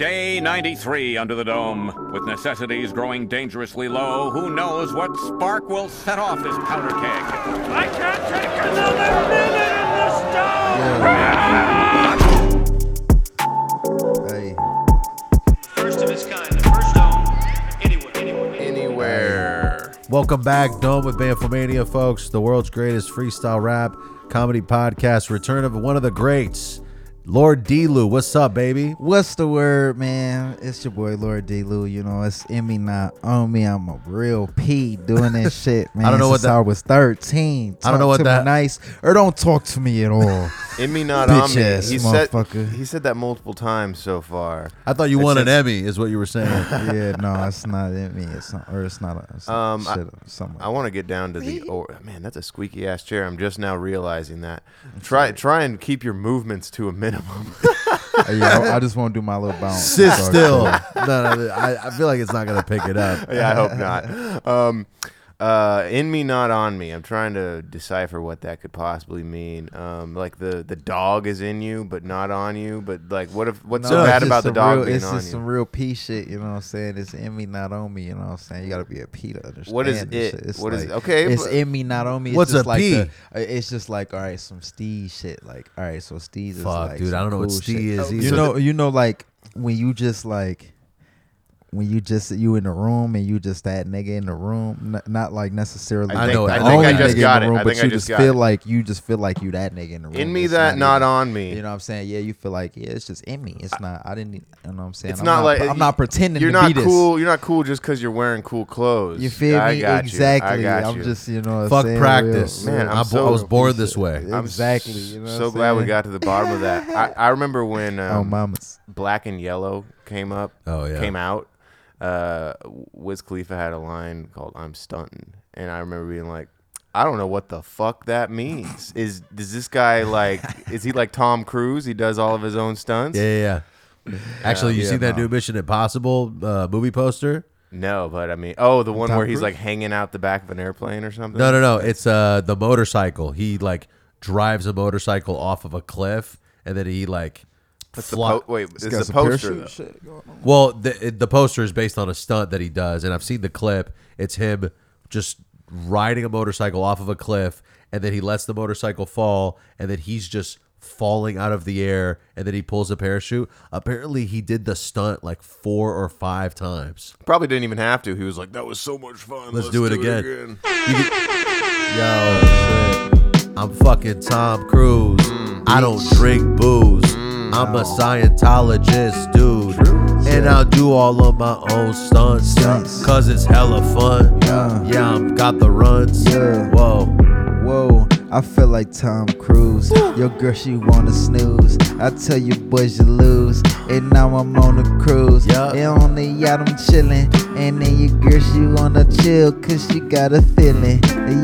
Day 93 under the dome. With necessities growing dangerously low, who knows what spark will set off this powder keg? I can't take another minute in this dome! Hey, First of its kind, the first dome anywhere, anywhere. anywhere. Welcome back, Dome with Bamfomania, folks. The world's greatest freestyle rap comedy podcast. Return of one of the greats, Lord DLew. What's up, baby? What's the word, man? It's your boy Lord DLew. You know, it's in me, not on me. I'm a real P doing this shit, man. I don't know what that- I was 13. I don't know what that- nice or don't talk to me at all. In me, not Bitch on me. ass He said, motherfucker. he said that multiple times so far. I thought you It's won an Emmy, is what you were saying. yeah, no, it's not in me. It's not, or it's not. A, it's Um, shit, I- something. I want to get down to the. Oh man, that's a squeaky ass chair. I'm just now realizing that. Try try and keep your movements to a minimum. yeah, I, I just want to do my little bounce. Sit That's all still. no, no, I, I feel like it's not gonna pick it up. yeah, I hope not. Um, uh, in me, not on me. I'm trying to decipher what that could possibly mean. Um, like the the dog is in you, but not on you. But like, what if what's No, so bad about the dog real, being It's on just you? some real P shit, you know what I'm saying? It's in me, not on me, you know what I'm saying? You gotta be a P to understand. What is this it? shit. It's What is like, it? Okay, It's but- in me, not on me. It's What's just a like P? the- uh, it's just like all right, some Steve shit. Like all right, so Steve is Fuck, like dude, I don't know what cool Steve shit. is You either. know, you know, like when you just like. When you just you in the room and you just that nigga in the room, n- not like necessarily. I the know it. I think only I just nigga in got the it. room, I but think I you just just got feel it. like you just feel like you that nigga in the room. in me, It's that not even- on me. you know what I'm saying? Yeah, you feel like yeah, it's just in me. It's not. I didn't. You know what I'm saying? It's I'm not like I'm not pretending. You're to not be this. cool. You're not cool just because you're wearing cool clothes. You feel I me? got exactly. You. I got am you. just you know. Fuck saying practice. Man, I'm I, bo- so- was born this way. I'm exactly. You know so I'm glad we saying? got to the bottom of that. I, I remember when Oh, um, mamas. Black and Yellow came up. Oh, yeah. Came out. Uh, Wiz Khalifa had a line called "I'm stunting," and I remember being like, "I don't know what the fuck that means. Is does this guy like? is he like Tom Cruise? He does all of his own stunts? Yeah, yeah, yeah. Actually, you Yeah, see that no. new Mission Impossible uh, movie poster? No, but I mean, oh, the one Tom where he's Cruise? like hanging out the back of an airplane or something. No, no, no. It's uh the motorcycle. He like drives a motorcycle off of a cliff, and then he like. That's the po- wait, this Got is a some poster. though. shit going on. Well, the it- the poster is based on a stunt that he does, and I've seen the clip. It's him just riding a motorcycle off of a cliff, and then he lets the motorcycle fall, and then he's just falling out of the air, and then he pulls a parachute. Apparently, he did the stunt like four or five times. Probably didn't even have to. He was like, "That was so much fun. Let's Let's, do it do again." again." Yo, I'm fucking Tom Cruise. Mm. I don't drink booze. I'm a Scientologist, dude. And I'll do all of my own stunts. Cause it's hella fun. Yeah. I'm got the runs. Whoa. Whoa, I feel like Tom Cruise. Your girl, she wanna snooze. I tell you, boys, you lose. And now I'm on a cruise. Yeah. And on the yacht, I'm chillin'. And then your girl, she wanna chill, cause she got a feeling.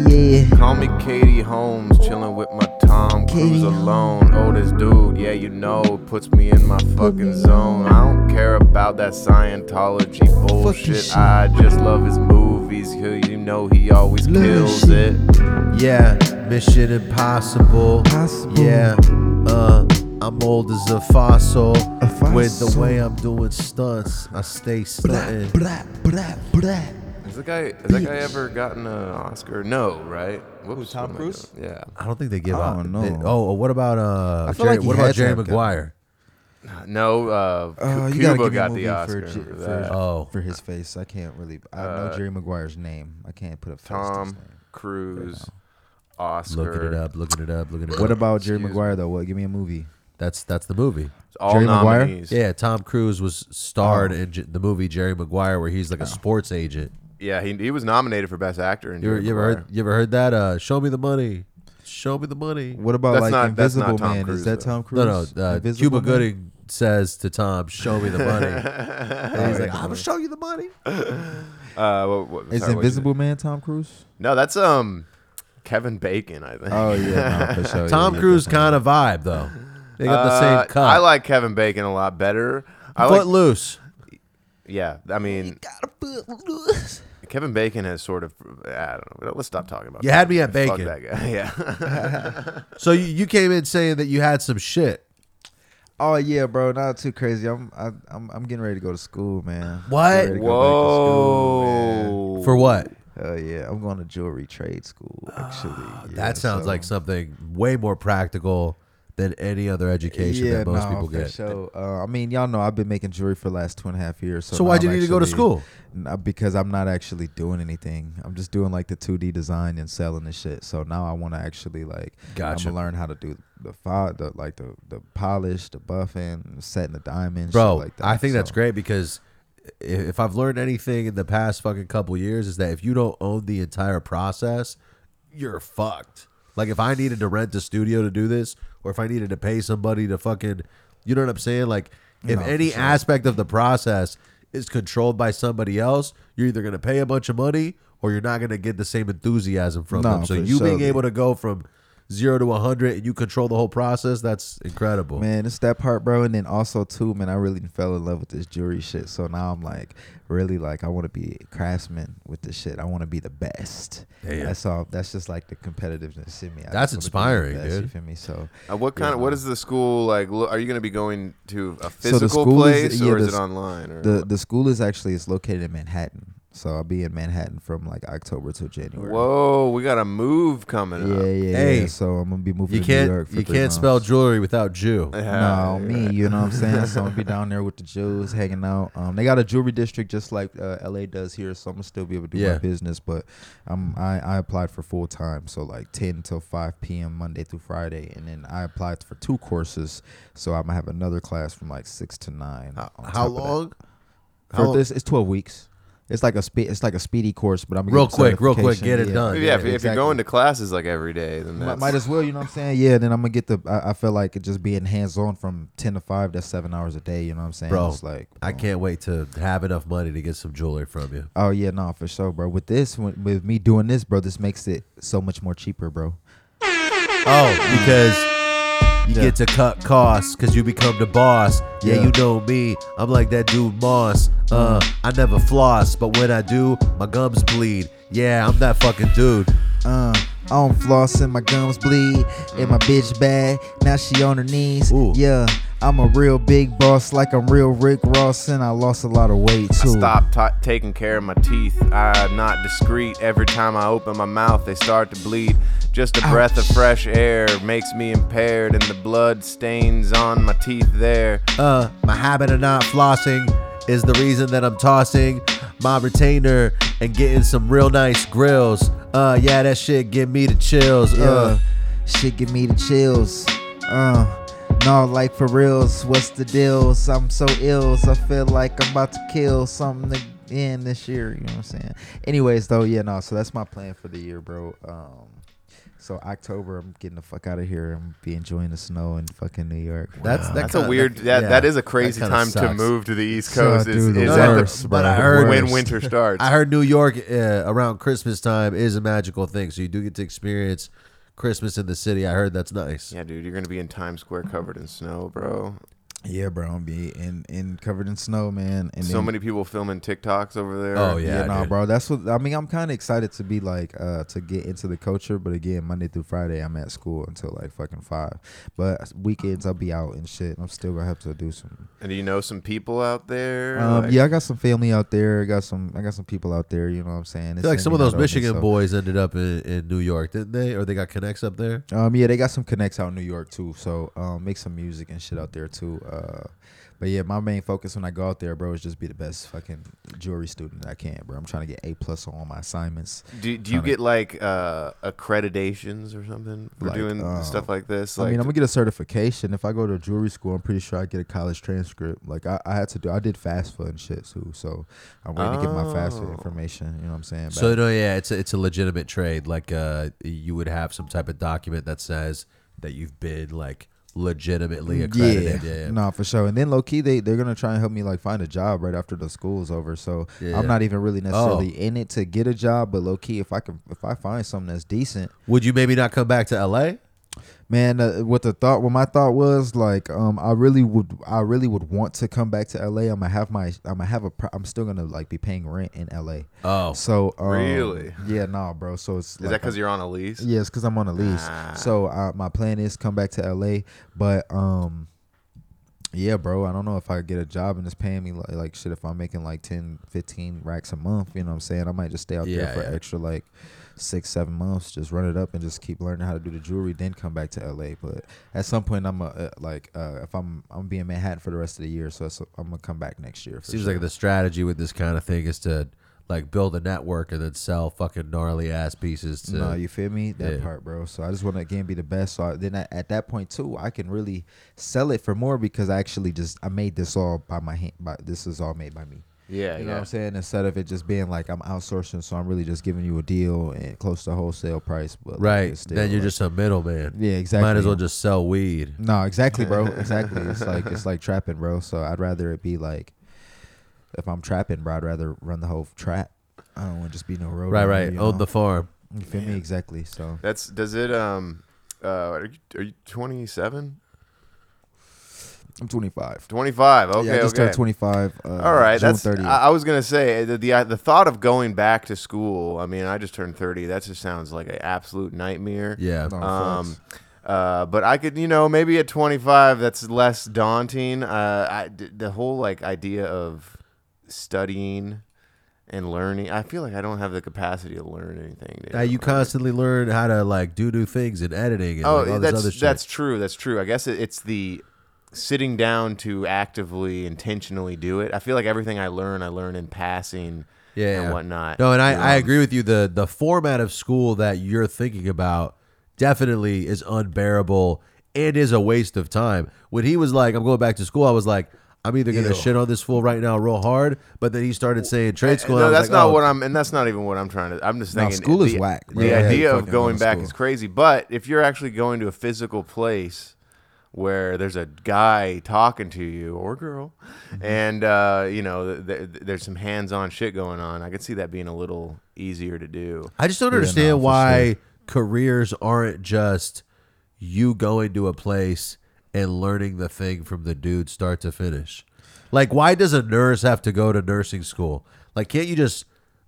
Yeah. Call me Katie Holmes, chilling with my Tom Cruise alone. Oh, this dude, yeah, you know, puts me in my fucking zone. I don't care about that Scientology bullshit. shit. I just love his movies. You you know, he always Love kills shit. it. Yeah, Mission Impossible. Possible. Yeah, uh, I'm old as a fossil. A With the way I'm doing stunts, I stay stunting. Blah, blah, blah. Has that guy, has that guy ever gotten an Oscar? No, right? Whoops, Tom what am I Cruise? Yeah. I don't think they give I out. don't they- oh, what about uh? I feel Jerry, like what about Jerry Maguire? No, uh, Uh, you Cuba gotta give me got the for Oscar J- for for- Oh, For his face, I can't really. I know Uh, Jerry Maguire's name. I can't put a face to his Tom name. Cruise, Oscar. looking it up, looking it up, looking it up. What about Jerry Excuse Maguire though? What? Give me a movie. That's that's the movie. All Jerry Maguire? Yeah, Tom Cruise was starred Oh. in J- the movie Jerry Maguire, where he's like a sports agent. Yeah, he, he was nominated for Best Actor. In You ever, Jerry you ever heard you ever heard that? Uh, show me the money. Show me the money. What about That's like not- that's not Invisible Man? Cruise, Is that though. Tom Cruise? No, no. Uh, Invisible Cuba Man? Gooding says to Tom, "Show me the money." and he's like, "I'm gonna show you the money." Uh, what, what, Is sorry, what'd Invisible say? Man Tom Cruise? No, that's um Kevin Bacon. I think. Oh yeah, no, for sure. Tom yeah, Cruise kind of vibe though. They got the Uh, same cut. I like Kevin Bacon a lot better. I like, Footloose. yeah. I mean, Kevin Bacon has sort of. I don't know. Let's stop talking about. You that. had me at Fuck bacon. that guy. Yeah. So you, you came in saying that you had some shit. Oh yeah, bro, not too crazy. I'm I, I'm I'm getting ready to go to school, man. What? Getting ready to go back to school, man. Whoa. For what? Hell yeah, I'm going to jewelry trade school. Actually, ah, Yeah, that sounds so- like something way more practical than any other education that most nah, people for get. sure. Uh, I mean, y'all know I've been making jewelry for the last two and a half years. So, So why'd you I'm need to go to actually- school? Because I'm not actually doing anything. I'm just doing like the 2D design and selling the shit. So now I want to actually like, Gotcha. I'm gonna learn how to do the fi- the like the the polish, the buffing, setting the diamonds, Bro, shit like that. I think that's So- great because i- if I've learned anything in the past fucking couple years is that if you don't own the entire process, you're fucked. Like if I needed to rent a studio to do this, or if I needed to pay somebody to fucking, you know what I'm saying? Like if No, any sure. aspect of the process is controlled by somebody else, you're either gonna pay a bunch of money or you're not gonna get the same enthusiasm from No, them. So you being able to go from zero to 100 and you control the whole process, that's incredible. Man, it's that part, bro. And then also too, man, I really fell in love with this jewelry shit. So now I'm like, really like, I want to be a craftsman with this shit. I want to be the best. Damn. That's all. That's just like the competitiveness in me. I That's just wanna be inspiring, the best, You feel me? So Uh, what kind Yeah, of what is the school like? lo- Are you going to be going to a the physical school is- place yeah, or is it online? Or the what? the school is actually it's located in Manhattan. So I'll be in Manhattan from like October till January. Whoa, we got a move coming Yeah, up. yeah, Hey, yeah. So I'm gonna be moving you to New can't York. For you three can't spell jewelry without Jew. No, me, you know what I'm saying? So I'm gonna be down there with the Jews hanging out. Um, they got a jewelry district just like uh, LA does here, so I'm gonna still be able to do Yeah. my business. But um, I I applied for full time, so like 10 till 5 p.m. Monday through Friday, and then I applied for two courses, so I'm gonna have another class from like six to nine. How, on how of that. long? For long- this, it's 12 weeks. It's like a speed. it's like a speedy course, but I'm gonna Real quick, real quick, get it Yeah. done. Yeah, Yeah, if, if you're exactly. going to classes like every day, then Might, that's might as well, you know what I'm saying? Yeah, then I'm gonna get the. I, I feel like it just being hands on from ten to five. That's seven hours a day. You know what I'm saying? Bro, it's like I boom. can't wait to have enough money to get some jewelry from you. Oh yeah, no, for sure, bro. With this, with, with me doing this, bro, this makes it so much more cheaper, bro. Oh, because you Yeah. get to cut costs because you become the boss. Yeah, Yeah. you know me. I'm like that dude Moss. Uh, I never floss, but when I do, my gums bleed. Yeah, I'm that fucking dude. Uh, I'm flossing, my gums bleed, and my bitch bad. Now she on her knees. Ooh. Yeah, I'm a real big boss, like I'm real Rick Ross, and I lost a lot of weight too. I stopped ta taking care of my teeth. I'm not discreet. Every time I open my mouth, they start to bleed. Just a breath of fresh air makes me impaired, and the blood stains on my teeth there. Uh, my habit of not flossing is the reason that I'm tossing my retainer and getting some real nice grills. Uh, yeah, that shit give me the chills. Yeah, Uh, shit give me the chills. Uh, no, like for reals, what's the deals? I'm so ill, I feel like I'm about to kill something in this year. You know what I'm saying? Anyways, though, yeah, no. So that's my plan for the year, bro. Um, so October, I'm getting the fuck out of here. I'm be enjoying the snow in fucking New York. That's That's a weird. That, yeah, that is a crazy kinda time to move to the East So, Coast. is dude, is the that worst, the, but I heard- when winter starts? I heard New York uh, around Christmas time is a magical thing, so you do get to experience Christmas in the city. I heard that's nice. yeah, dude, you're gonna be in Times Square covered in snow, bro. Yeah, bro, I'm be in in covered in snow, man. And so then- many people filming TikToks over there. Oh, yeah. Yeah, no, dude. bro. That's what I mean. I'm kind of excited to be like uh to get into the culture, but again, Monday through Friday, I'm at school until like fucking five. But weekends, I'll be out and shit. I'm still gonna have to do some. And do you know some people out there? Um, Like- yeah, I got some family out there. I got some. I got some people out there. You know what I'm saying? I feel like some of those Michigan boys ended up in, in New York, didn't they? Or they got connects up there? Um, yeah, they got some connects out in New York too. So um, make some music and shit out there too. Uh, but yeah, my main focus when I go out there, bro, is just be the best fucking jewelry student I can, bro. I'm trying to get A plus on all my assignments. Do, do you Kinda- get like uh, accreditations or something for Like, doing um, stuff like this? I mean, I'm gonna get a certification. If I go to jewelry school, I'm pretty sure I get a college transcript. Like I, I had to do, I did FAFSA and shit too. So I'm waiting to get my FAFSA Oh. information. You know what I'm saying? So no, yeah, it's a, it's a legitimate trade. Like uh, you would have some type of document that says that you've been like legitimately accredited. Yeah, yeah. no, for sure. And then low key, they they're gonna try and help me like find a job right after the school's over. So Yeah. I'm not even really oh. necessarily Oh. in it to get a job, but low key, if I can, if I find something that's decent, Would you maybe not come back to L.A.? Man. Uh, what the thought, what my thought was, like, um, I really would, I really would want to come back to LA. I'm gonna have my, I'm gonna have a, I'm still gonna like be paying rent in LA. Oh, So um, Really? yeah, nah, bro. So it's is that because you're on a lease? Yeah, because I'm on a lease. Ah. So uh, my plan is come back to LA, but um, Yeah, bro. I don't know if I get a job and it's paying me like, like shit. If I'm making like 10, 15 racks a month, you know what I'm saying? I might just stay out Yeah, there for yeah. extra like six, seven months, just run it up and just keep learning how to do the jewelry, then come back to LA. But at some point, I'm a, uh, like, uh, if I'm I'm being Manhattan for the rest of the year, so, I'm gonna come back next year. For Seems sure. like the strategy with this kind of thing is to like build a network and then sell fucking gnarly ass pieces to. No, you feel me? That Yeah. part, bro. So I just want to again be the best. So I, then at, at that point too, I can really sell it for more because I actually just I made this all by my hand. By this is all made by me. Yeah, You know yeah. what I'm saying? Instead of it just being like I'm outsourcing, so I'm really just giving you a deal and close to wholesale price. But right. it's still, then you're like- just a middleman. yeah, exactly. Might as well just sell weed. no, exactly, bro. Exactly. it's like it's like trapping, bro. So I'd rather it be like if I'm trapping, bro, I'd rather run the whole trap. I don't want to just be no road. Right, runner, right. you Own the farm. You feel me? Exactly. So That's does it um uh are you, are you 27? I'm 25. 25. Okay, yeah, I just okay. turned 25. Uh, All right, June that's. 30th. I, I was gonna say the, the the thought of going back to school. I mean, I just turned thirty. That just sounds like an absolute nightmare. Yeah. No, Um, uh, but I could, you know, maybe at 25, that's less daunting. Uh, I, the whole like idea of studying and learning, I feel like I don't have the capacity to learn anything. dude. Now you constantly learn how to like do new things in editing and Oh, like, all this that's other that's true. That's true. I guess it, it's the sitting down to actively, intentionally do it. I feel like everything I learn, I learn in passing yeah, and yeah. whatnot. No, and I, You I um, agree with you. The the format of school that you're thinking about definitely is unbearable and is a waste of time. When he was like, I'm going back to school, I was like, I'm either gonna Ew. shit on this fool right now real hard, but then he started saying trade eh, school. No, that's like, not oh, what I'm, and that's not even what I'm trying to. I'm just No, thinking school is the, whack, bro. The Yeah, idea of going going back school. is crazy, but if you're actually going to a physical place where there's a guy talking to you or girl, Mm-hmm. and uh, you know th- th- there's some hands-on shit going on, I could see that being a little easier to do. I just don't understand no, for why careers aren't just you going to a place and learning the thing from the dude start to finish. Like, why does a nurse have to go to nursing school? Like, can't you just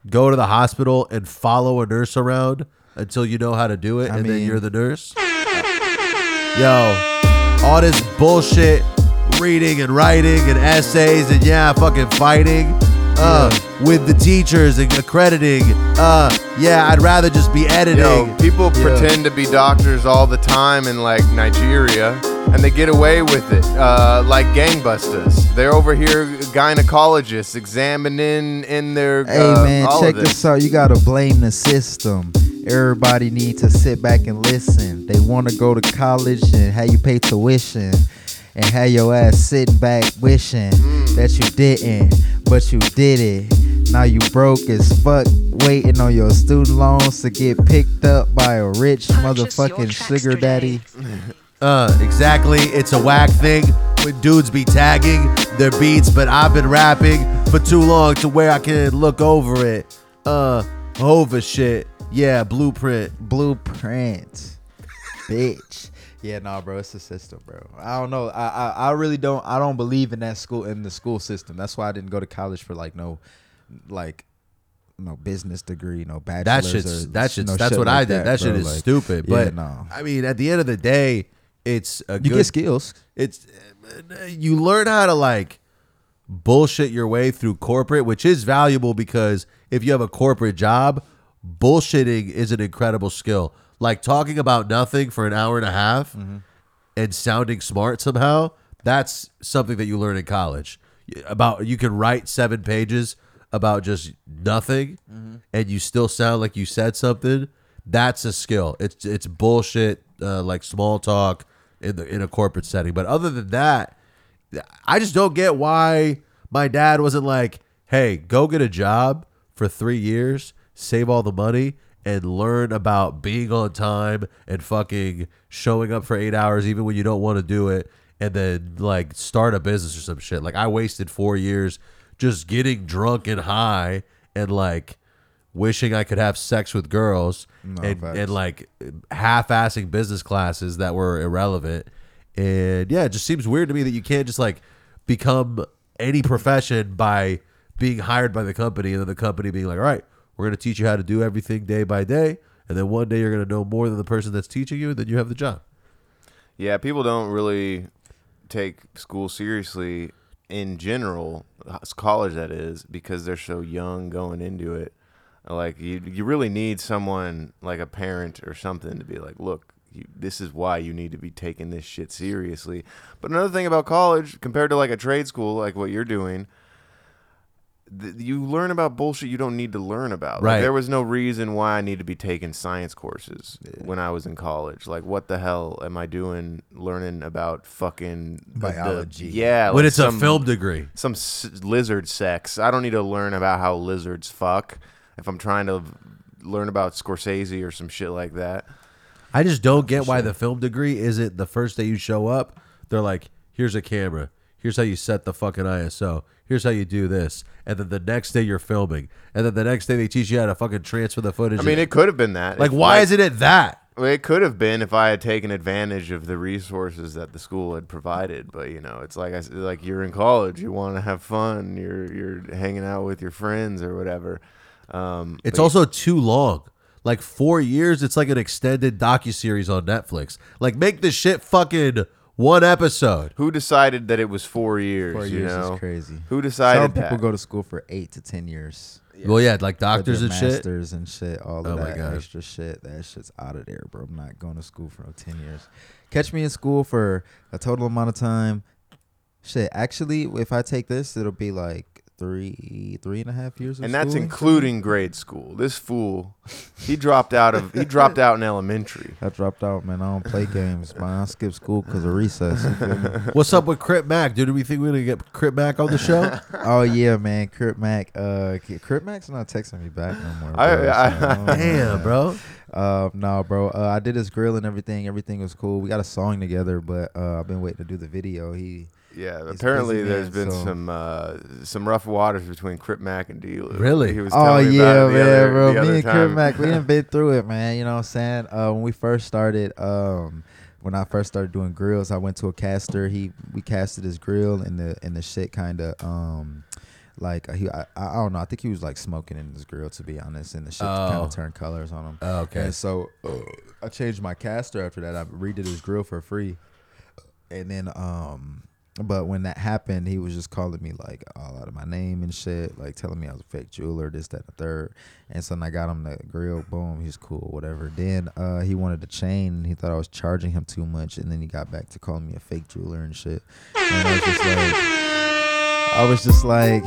go to the hospital and follow a nurse around until you know how to do it, I and then you're the nurse? Yo, all this bullshit, reading and writing and essays and yeah, fucking fighting. Uh, with the teachers and accrediting. Uh, yeah, I'd rather just be editing. You know, people pretend to be doctors all the time in like Nigeria, and they get away with it, uh, like gangbusters. They're over here, gynecologists, examining in their. Hey uh, man, check this. this out. You gotta blame the system. Everybody need to sit back and listen. They want to go to college and how you pay tuition, and have your ass sitting back wishing Mm. that you didn't, but you did it. Now you broke as fuck, waiting on your student loans to get picked up by a rich Purchase motherfucking sugar today. daddy. Uh, exactly. It's a whack thing when dudes be tagging their beats, but I've been rapping for too long to where I can look over it. Uh, over shit. Yeah, blueprint. blueprint, bitch. Yeah, nah, bro, it's the system, bro. I don't know. I, I I really don't. I don't believe in that school in the school system. That's why I didn't go to college for like no, like, no business degree, no bachelor's. That shit's or, that shit's no that's shit what like I did. That, shit bro. is Like, stupid. yeah, But no. I mean, at the end of the day, it's a You good get skills. it's you learn how to like bullshit your way through corporate, which is valuable because if you have a corporate job, bullshitting is an incredible skill. Like talking about nothing for an hour and a half and sounding smart somehow, that's something that you learn in college. About you can write seven pages about just nothing and you still sound like you said something. That's a skill. It's it's bullshit uh, like small talk in the in a corporate setting. But other than that, I just don't get why my dad wasn't like, "Hey, go get a job for 3 years, save all the money and learn about being on time and fucking showing up for 8 hours even when you don't want to do it and then like start a business or some shit." Like I wasted 4 years just getting drunk and high and like wishing I could have sex with girls No, and, facts. and like half-assing business classes that were irrelevant. And yeah, it just seems weird to me that you can't just like become any profession by being hired by the company and then the company being like, all right, we're going to teach you how to do everything day by day. And then one day you're going to know more than the person that's teaching you, and then you have the job. Yeah, people don't really take school seriously in general, college that is, because they're so young going into it. Like you, you really need someone like a parent or something to be like, look, you, this is why you need to be taking this shit seriously. But another thing about college, compared to like a trade school, like what you're doing, th- you learn about bullshit you don't need to learn about. Like, there was no reason why I need to be taking science courses when I was in college. Like, what the hell am I doing learning about fucking the- the- Biology. yeah, when like it's a film degree. some s- lizard sex. I don't need to learn about how lizards fuck if I'm trying to learn about Scorsese or some shit like that. I just don't get why the film degree isn't the first day you show up. They're like, here's a camera. Here's how you set the fucking ISO. Here's how you do this. And then the next day you're filming. And then the next day they teach you how to fucking transfer the footage. I mean, it could have been that. like, If, why isn't it that? It could have been if I had taken advantage of the resources that the school had provided, but you know, it's like I like you're in college, you want to have fun, you're you're hanging out with your friends or whatever. Um, It's also too long. Like four years, it's like an extended docu series on Netflix. Like, make this shit fucking one episode. who decided that it was four years? Four you years know, is crazy. Who decided that? Some people that? go to school for eight to ten years. Well, yeah, like doctors their and shit. masters and shit. All Oh of my that God. extra shit. That shit's out of there, bro. I'm not going to school for no ten years. Catch me in school for a total amount of time. Shit, actually, if I take this, it'll be like three, three and a half years. Of and that's schooling. including grade school. This fool, he dropped out of he dropped out in elementary. I dropped out, man. I don't play games, man. I skip school because of recess. You feel me? What's up with Crip Mac? Dude, do we think we're gonna get Crip Mac on the show? oh yeah, man. Crip Mac. Uh, Crip Mac's not texting me back no more. I- Bro, I- so I don't Damn, bro. Uh, no, bro. Uh, I did his grill and everything. Everything was cool. We got a song together, but uh, I've been waiting to do the video. He Yeah, He's apparently busy there's man, been so- some uh, some rough waters between Crip Mac and D. Really? He was Oh telling me yeah, about it the man, other- bro. the other Me and Crip time. Mac, we done been through it, man. You know what I'm saying? Uh, when we first started, um, when I first started doing grills, I went to a caster. He we casted his grill, and the and the shit kind of um. Like he, I, I don't know. I think he was like smoking in his grill, to be honest, and the shit kind Oh. of turned colors on him. Oh, okay. And so uh, I changed my caster after that. I redid his grill for free, and then um, but when that happened, he was just calling me like all out of my name and shit, like telling me I was a fake jeweler, this, that, and the third. And so I got him the grill, boom, he's cool, whatever. Then uh, he wanted to chain, and he thought I was charging him too much, and then he got back to calling me a fake jeweler and shit. And I was just like. I was just like,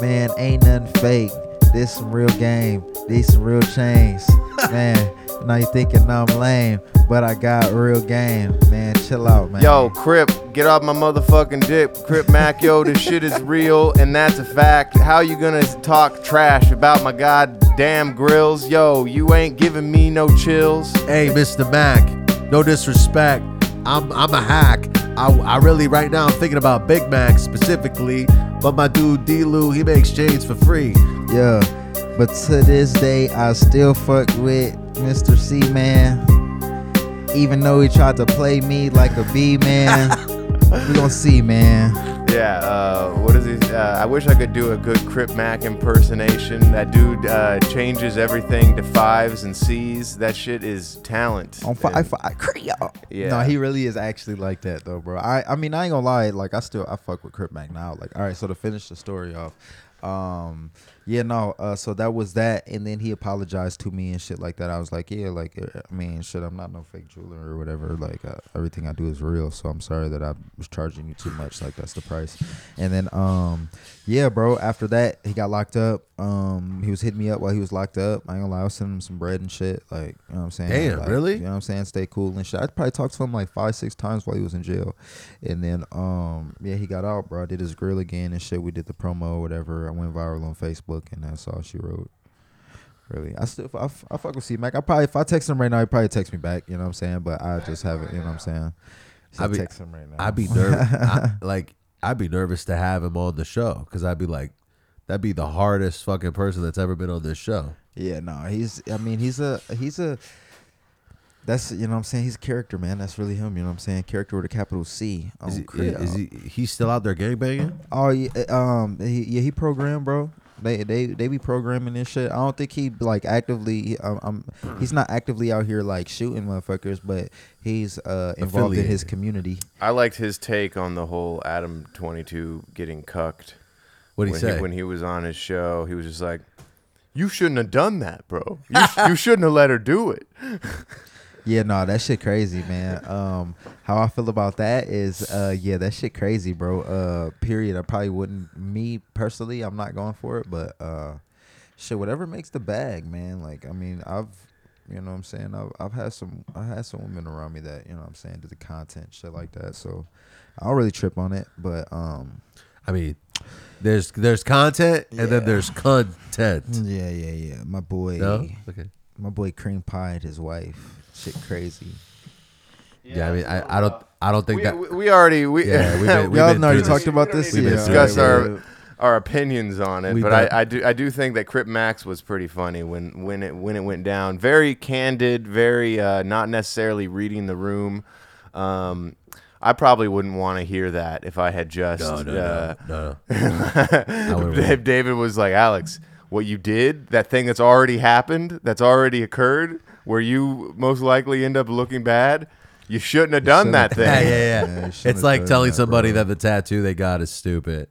man, ain't nothing fake. This some real game. These some real chains. Man, now you thinking I'm lame, but I got real game. Man, chill out, man. Yo, Crip, get off my motherfucking dip. Crip Mac, yo, this shit is real and that's a fact. How you gonna talk trash about my goddamn grills? Yo, you ain't giving me no chills. Hey, Mr. Mac, no disrespect. I'm I'm a hack. I, I really right now I'm thinking about Big Mac specifically, but my dude DLew, he makes chains for free. Yeah, but to this day, I still fuck with Mr. C, man. Even though he tried to play me like a B, man. we gonna see, man. Yeah, uh, what is he? Uh, I wish I could do a good Crip Mac impersonation. That dude uh, changes everything to fives and C's. That shit is talent. On And- five five Creole. Yeah. No, he really is actually like that though, bro. I I mean I ain't gonna lie, like I still I fuck with Crip Mac now. Like, all right, so to finish the story off, um, yeah, no, uh, so that was that, and then he apologized to me and shit like that. I was like, yeah, like uh, I mean, shit, I'm not no fake jeweler or whatever. Like uh, everything I do is real, so I'm sorry that I was charging you too much. Like that's the price. And then um, yeah, bro. After that, he got locked up. Um, he was hitting me up while he was locked up. I ain't gonna lie, I was sending him some bread and shit. Like, you know what I'm saying? Damn, Like, really? You know what I'm saying? Stay cool and shit. I probably talked to him like five, six times while he was in jail. And then um yeah, he got out, bro. I did his grill again and shit. We did the promo or whatever. I went viral on Facebook and that's all she wrote. Really. I still I, I fuck with C Mac. I probably if I text him right now, he probably text me back, you know what I'm saying? But I just haven't, you know what I'm saying? So I be- text him right now. I'd be nervous. I, like I'd be nervous to have him on the show because I'd be like, that'd be the hardest fucking person that's ever been on this show. Yeah, no, he's. I mean, he's a he's a. That's you know what I'm saying. He's a character, man. That's really him. You know what I'm saying. Character with a capital C. Is he, is he? He's still out there gangbanging? Oh yeah, um, he, yeah, he programmed, bro. They they they be programming this shit. I don't think he like actively. Um, um he's not actively out here like shooting motherfuckers, but he's uh involved in his community. I liked his take on the whole Adam Twenty Two getting cucked. What he when say? when he was on his show, he was just like, "You shouldn't have done that, bro. You, sh- you shouldn't have let her do it." Yeah, no, that shit crazy, man. Um, how I feel about that is, uh, yeah, that shit crazy, bro. Uh, period. I probably wouldn't. Me personally, I'm not going for it, but uh, shit, whatever makes the bag, man. Like, I mean, I've, you know, what I'm saying, I've, I've had some, I had some women around me that, you know, what I'm saying, do the content, shit like that. So, I don't really trip on it, but um, I mean, there's there's content and then Yeah. there's content. yeah, yeah, yeah. My boy, No, okay. my boy Cream Pie and his wife, shit crazy. Yeah, I mean, I, I don't I don't think We, that. we, we already we Yeah, we've been- we've Y'all been already through talked this. about this. We've been yeah. through discuss it. our our opinions on it, We but bet. I, I do I do think that Crip Mac's was pretty funny when when it when it went down. Very candid, very uh, not necessarily reading the room. Um, I probably wouldn't want to hear that if I had just No, no, uh, no, no. wouldn't if David was like Alex, what you did, that thing that's already happened, that's already occurred, where you most likely end up looking bad. You shouldn't have done that thing. Yeah, yeah, Yeah, yeah. it's like telling that, somebody bro. that the tattoo they got is stupid.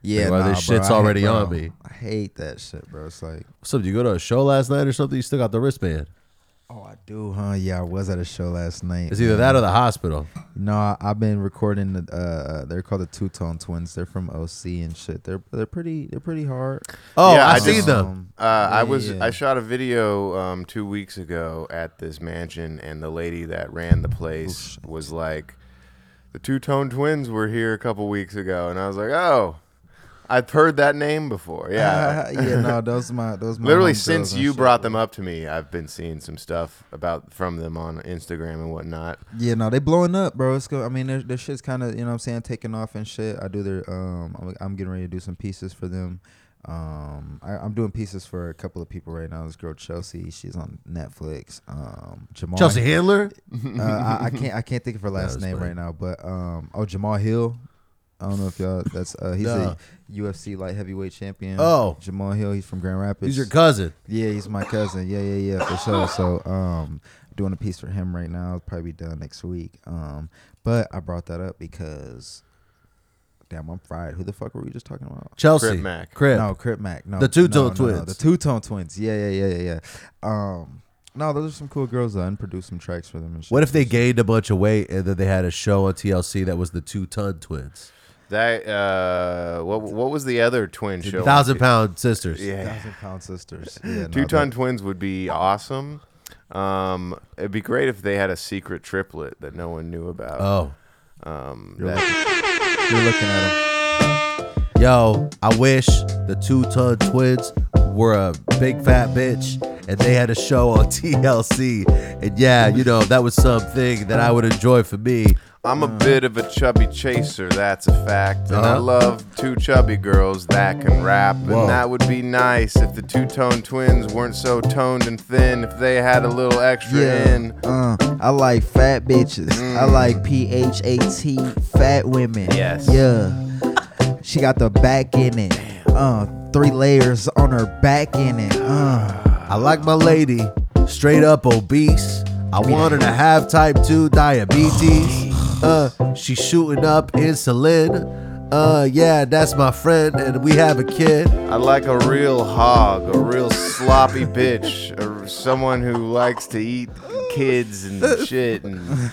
Yeah, well, nah, this bro, shit's I hate- already bro, on me. I hate that shit, bro. It's like, So, did you go to a show last night or something? You still got the wristband. Oh, I do, huh? Yeah, I was at a show last night. It's either that or the hospital. No, I, I've been recording. The, uh, they're called the Two Tone Twins. They're from OC and shit. They're they're pretty they're pretty hard. Oh, Yeah, I, I see them. Um, Uh, I was yeah. I shot a video um, two weeks ago at this mansion, and the lady that ran the place was like, "The Two Tone Twins were here a couple weeks ago," and I was like, "Oh, I've heard that name before." Yeah, yeah, no, those my those my literally homegirls since you shit, brought bro. them up to me, I've been seeing some stuff about from them on Instagram and whatnot. Yeah, no, they blowing up, bro. It's go. I mean, their, their shit's kind of you know what I'm saying taking off and shit. I do their um. I'm, I'm getting ready to do some pieces for them. Um, I, I'm doing pieces for a couple of people right now. This girl Chelsea, she's on Netflix. Um, Jamahal Chelsea Handler? uh, I, I can't I can't think of her last name funny. right now, but um, oh Jamahal Hill. I don't know if y'all. That's uh, he's No. a UFC light heavyweight champion. Oh. Jamahal Hill. He's from Grand Rapids. He's your cousin. Yeah, he's my cousin. Yeah, yeah, yeah, for sure. So, um, doing a piece for him right now. Probably be done next week. Um, but I brought that up because, damn, I'm fried. Who the fuck were we just talking about? Chelsea. Crip Mac. Crip. No, Crip Mac. No, The Two Tone no, no, no, Twins. The Two Tone Twins. Yeah, yeah, yeah, yeah, yeah. Um, no, those are some cool girls. though. I produced some tracks for them. And shit. What if they gained a bunch of weight and then they had a show on TLC that was the Two Ton Twins? That uh, what what was the other twin show? Thousand T- Pound Sisters. Yeah, Thousand Pound Sisters? Yeah, Two ton twins would be awesome. Um, it'd be great if they had a secret triplet that no one knew about. Oh. um, You're that- You're looking at them. Yo, I wish the Two Ton Twins were a big fat bitch and they had a show on TLC. And yeah, you know, that was something that I would enjoy for me. I'm a bit of a chubby chaser, that's a fact. And I Uh-huh. love two chubby girls that can rap. Whoa. And that would be nice if the two tone twins weren't so toned and thin, if they had a little extra Yeah. in. Uh, I like fat bitches. I like P H A T fat women. Yes. Yeah. She got the back in it. Uh, three layers on her back in it. Uh, I like my lady straight up obese. I want her to have type 2 diabetes. Uh, she's shooting up insulin. Uh, yeah, that's my friend, and we have a kid. I like a real hog, a real sloppy bitch, or someone who likes to eat kids and shit and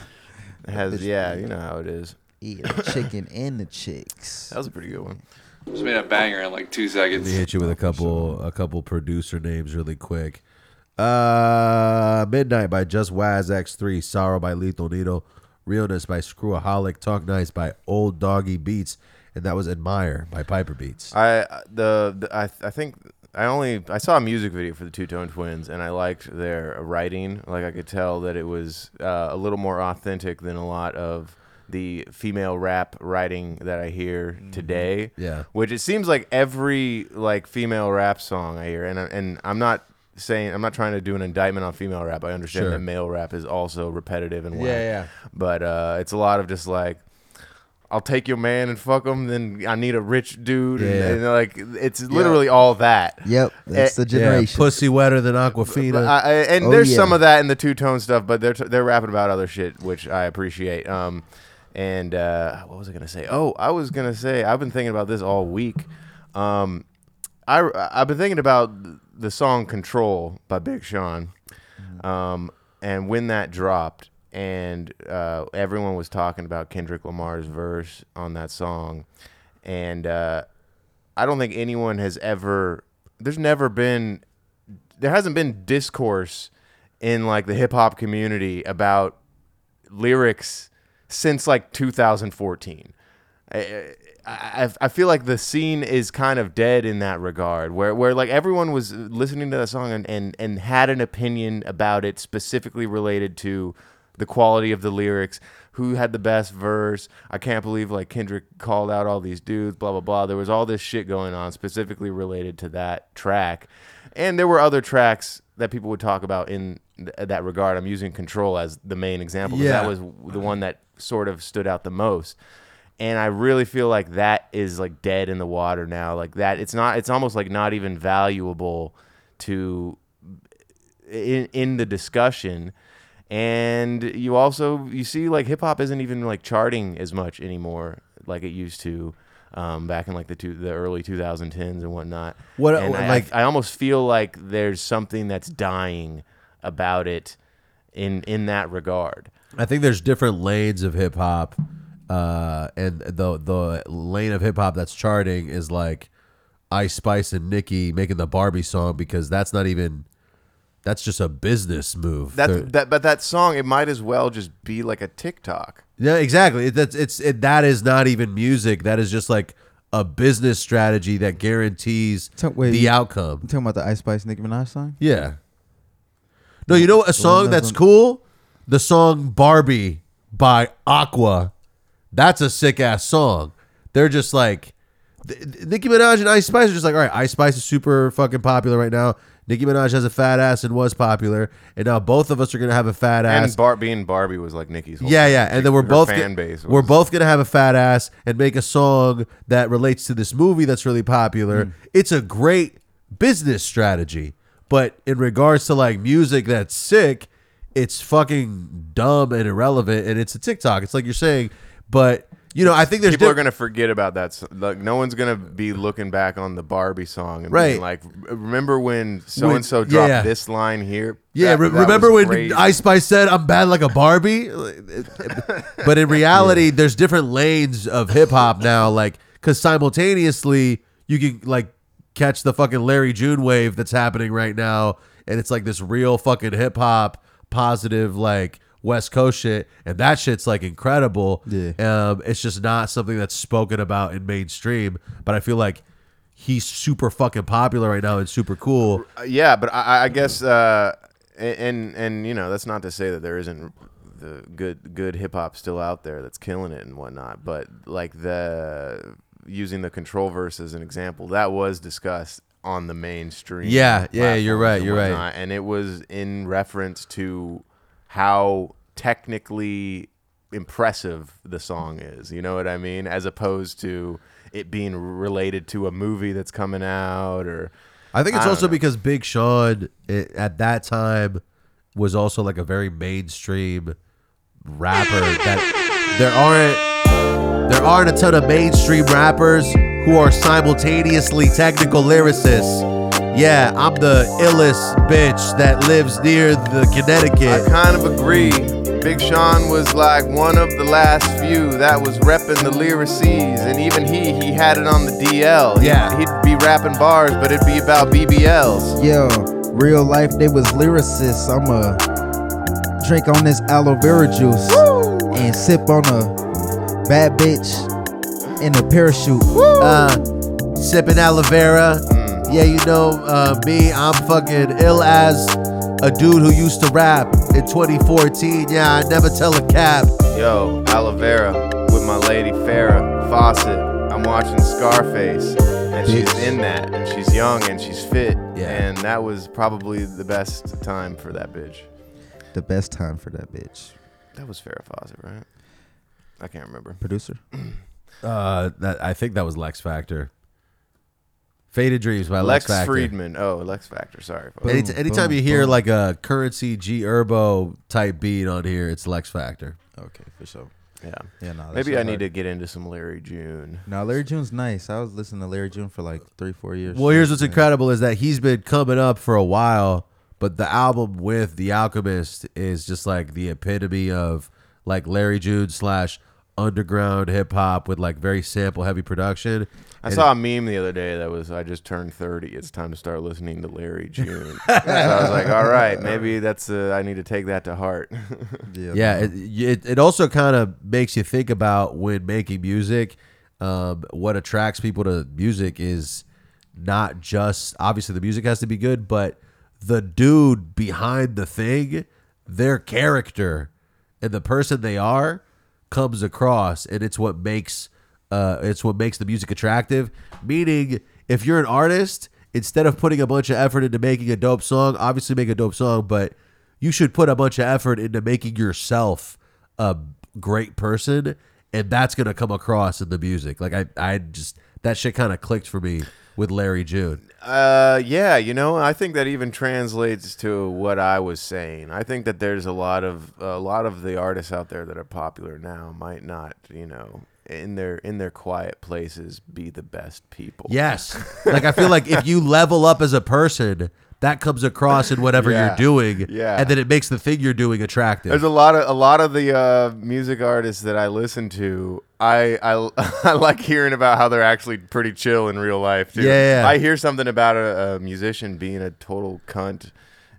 has, yeah, you know how it is. eating the chicken and the chicks. That was a pretty good one. Just made a banger in like two seconds. Let me hit you with a couple a couple producer names really quick. Uh Midnight by Just Waz X3, Sorrow by Lethal Needle, Realness by Screwaholic, Talk Nice by Old Doggy Beats, and that was Admire by Piper Beats. I the, the I I think I only I saw a music video for the Two Tone Twins and I liked their writing. Like I could tell that it was uh, a little more authentic than a lot of the female rap writing that I hear today. Yeah. Which it seems like every like female rap song I hear and I- and I'm not saying I'm not trying to do an indictment on female rap. I understand Sure. that male rap is also repetitive and whack. Yeah, yeah. But uh, it's a lot of just like I'll take your man and fuck him. Then I need a rich dude. And, Yeah. and, like it's literally all that. Yep, that's Eh, the Yeah, generation. pussy wetter than Aquafina. I, I- and Oh, there's yeah. some of that in the two tone stuff, but they're they're rapping about other shit, which I appreciate. Um, and uh, what was I gonna say? Oh, I was gonna say I've been thinking about this all week. Um, I I've been thinking about the song "Control" by Big Sean, um, and when that dropped, and uh, everyone was talking about Kendrick Lamar's verse on that song, and uh, I don't think anyone has ever. There's never been there hasn't been discourse in like the hip hop community about lyrics since like 2014. I, I, I feel like the scene is kind of dead in that regard, where where like everyone was listening to that song and, and, and had an opinion about it specifically related to the quality of the lyrics, who had the best verse. I can't believe like Kendrick called out all these dudes, blah blah blah. There was all this shit going on specifically related to that track, and there were other tracks that people would talk about in th- that regard. I'm using Control as the main example. Yeah. that was the one that sort of stood out the most and I really feel like that is like dead in the water now. Like that, it's not. It's almost like not even valuable to in in the discussion. And you also you see like hip hop isn't even like charting as much anymore like it used to. Um, back in like the two, the early 2010s and whatnot. What- and I, like- I, I almost feel like there's something that's dying about it in in that regard. I think there's different lanes of hip hop, uh, and the the lane of hip hop that's charting is like Ice Spice and Nicki making the Barbie song because that's not even that's just a business move. That's They're- that, but that song it might as well just be like a TikTok. yeah, exactly. It, that's it's it, that is not even music. That is just like a business strategy that guarantees So- wait, the you- outcome. You talking about the Ice Spice Nicki Minaj song? Yeah. No, you know what? A song that's that's cool. The song "Barbie" by Aqua. That's a sick ass song. They're just like Nicki Minaj and Ice Spice are just like, all right, Ice Spice is super fucking popular right now. Nicki Minaj has a fat ass and was popular, and now both of us are gonna have a fat ass. And Bar- being Barbie was like Nicki's. Whole Yeah, yeah, and then we're both fan base. we're both gonna have a fat ass and make a song that relates to this movie that's really popular. Hmm. It's a great business strategy, but in regards to like music that's sick, it's fucking dumb and irrelevant, and it's a TikTok. It's like you're saying, but you know, I think there's People are gonna forget about that. Like, no one's gonna be looking back on the Barbie song and Right. being like, "Remember when so and so dropped yeah. this line here?" Yeah, That- re- that remember when crazy. Ice Spice said I'm bad like a Barbie? but in reality, there's different lanes of hip hop now, like because simultaneously you can like catch the fucking Larry June wave that's happening right now, and it's like this real fucking hip hop positive like West Coast shit, and that shit's like incredible. Yeah. Um, it's just not something that's spoken about in mainstream, but I feel like. He's super fucking popular right now and super cool. Yeah, but I, I guess, uh, and and you know, that's not to say that there isn't the good good hip hop still out there that's killing it and whatnot. But like the using the control verse as an example, that was discussed on the mainstream. Yeah, yeah, you're right, you're right. and it was in reference to how technically impressive the song is. You know what I mean? As opposed to it being related to a movie that's coming out or I think it's I also know. because Big Sean i at that time was also like a very mainstream rapper that there aren't there aren't a ton of mainstream rappers who are simultaneously technical lyricists. Yeah, I'm the illest bitch that lives near the Connecticut. I kind of agree. Big Sean was like one of the last few that was repping the lyrices, and even he, he had it on the DL. He'd- Yeah. he'd be rapping bars, but it'd be about BBLs. Yo, real life, they was lyricists. I'ma drink on this aloe vera juice and sip on a bad bitch in a parachute. Uh, sipping aloe vera. Yeah, you know uh, me. I'm fucking ill as a dude who used to rap in 2014. Yeah, I never tell a cap. Yo, aloe vera with my lady Farrah Fawcett. I'm watching Scarface, and she's in that, and she's young and she's fit, Yeah. and that was probably the best time for that bitch. The best time for that bitch. That was Farrah Fawcett, right? I can't remember. Producer. Uh, that I think that was Lex Factor. Faded Dreams by Lex, Lex Factor. Friedman. Oh, Lex Factor. Sorry. folks. Any, Boom, anytime boom, you hear boom. like a currency G Herbo type beat on here, it's Lex Factor. Okay, for sure. Yeah. Yeah, no. Maybe shit I need hard. to get into some Larry June. No, Larry June's nice. I was listening to Larry June for like three, four years. Well, here's what's man. incredible is that he's been coming up for a while, but the album with The Alchemist is just like the epitome of like Larry June slash underground hip hop with like very sample heavy production. I And saw a meme the other day that was I just turned 30. It's time to start listening to Larry June. so I was like, all right, maybe that's uh, I need to take that to heart. Yeah, yeah, it, it, it also kind of makes you think about when making music, um, what attracts people to music is not just obviously the music has to be good, but the dude behind the thing, their character and the person they are comes across, and it's what makes uh, it's what makes the music attractive. Meaning, if you're an artist, instead of putting a bunch of effort into making a dope song, obviously make a dope song, but you should put a bunch of effort into making yourself a great person, and that's gonna come across in the music. Like I, I just that shit kind of clicked for me with Larry June. Uh, yeah, you know, I think that even translates to what I was saying. I think that there's a lot of a lot of the artists out there that are popular now might not, you know, in their in their quiet places be the best people. Yes, like I feel like if you level up as a person, that comes across in whatever Yeah. you're doing, Yeah. and then it makes the thing you're doing attractive. There's a lot of a lot of the uh, music artists that I listen to. I, I I like hearing about how they're actually pretty chill in real life too. Yeah. I hear something about a, a musician being a total cunt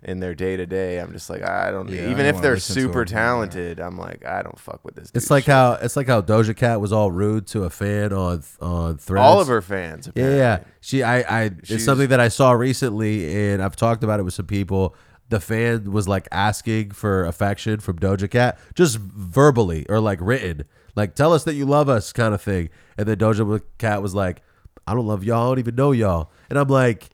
in their day to day. I'm just like I don't. Yeah, I even don't if they're super talented, I'm like I don't fuck with this. It's like shit. how it's like how Doja Cat was all rude to a fan on on Threads. all of her fans. Yeah, Apparently. yeah. She, I, I. It's something that I saw recently, and I've talked about it with some people. The fan was like asking for affection from Doja Cat, just verbally or like written, like "tell us that you love us" kind of thing. And then Doja Cat was like, "I don't love y'all. I don't even know y'all." And I'm like,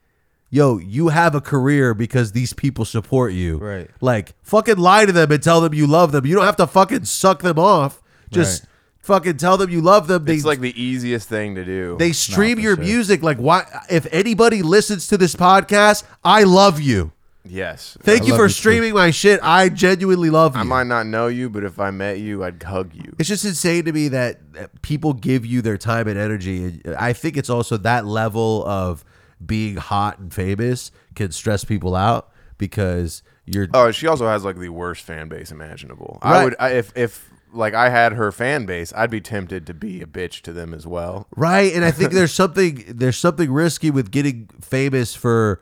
"Yo, you have a career because these people support you. Right. Like, fucking lie to them and tell them you love them. You don't have to fucking suck them off. Just." Right. Fucking tell them you love them. They It's like the easiest thing to do. they stream your sure. music. Like, why? If anybody listens to this podcast, I love you. yes. Thank I you for you too. streaming my shit. I genuinely love you. I might not know you, but if I met you, I'd hug you. it's just insane to me that that people give you their time and energy. And I think it's also that level of being hot and famous can stress people out because you're Oh, she also has like the worst fan base imaginable. I would I, if if like I had her fan base, I'd be tempted to be a bitch to them as well. right. And I think there's something there's something risky with getting famous for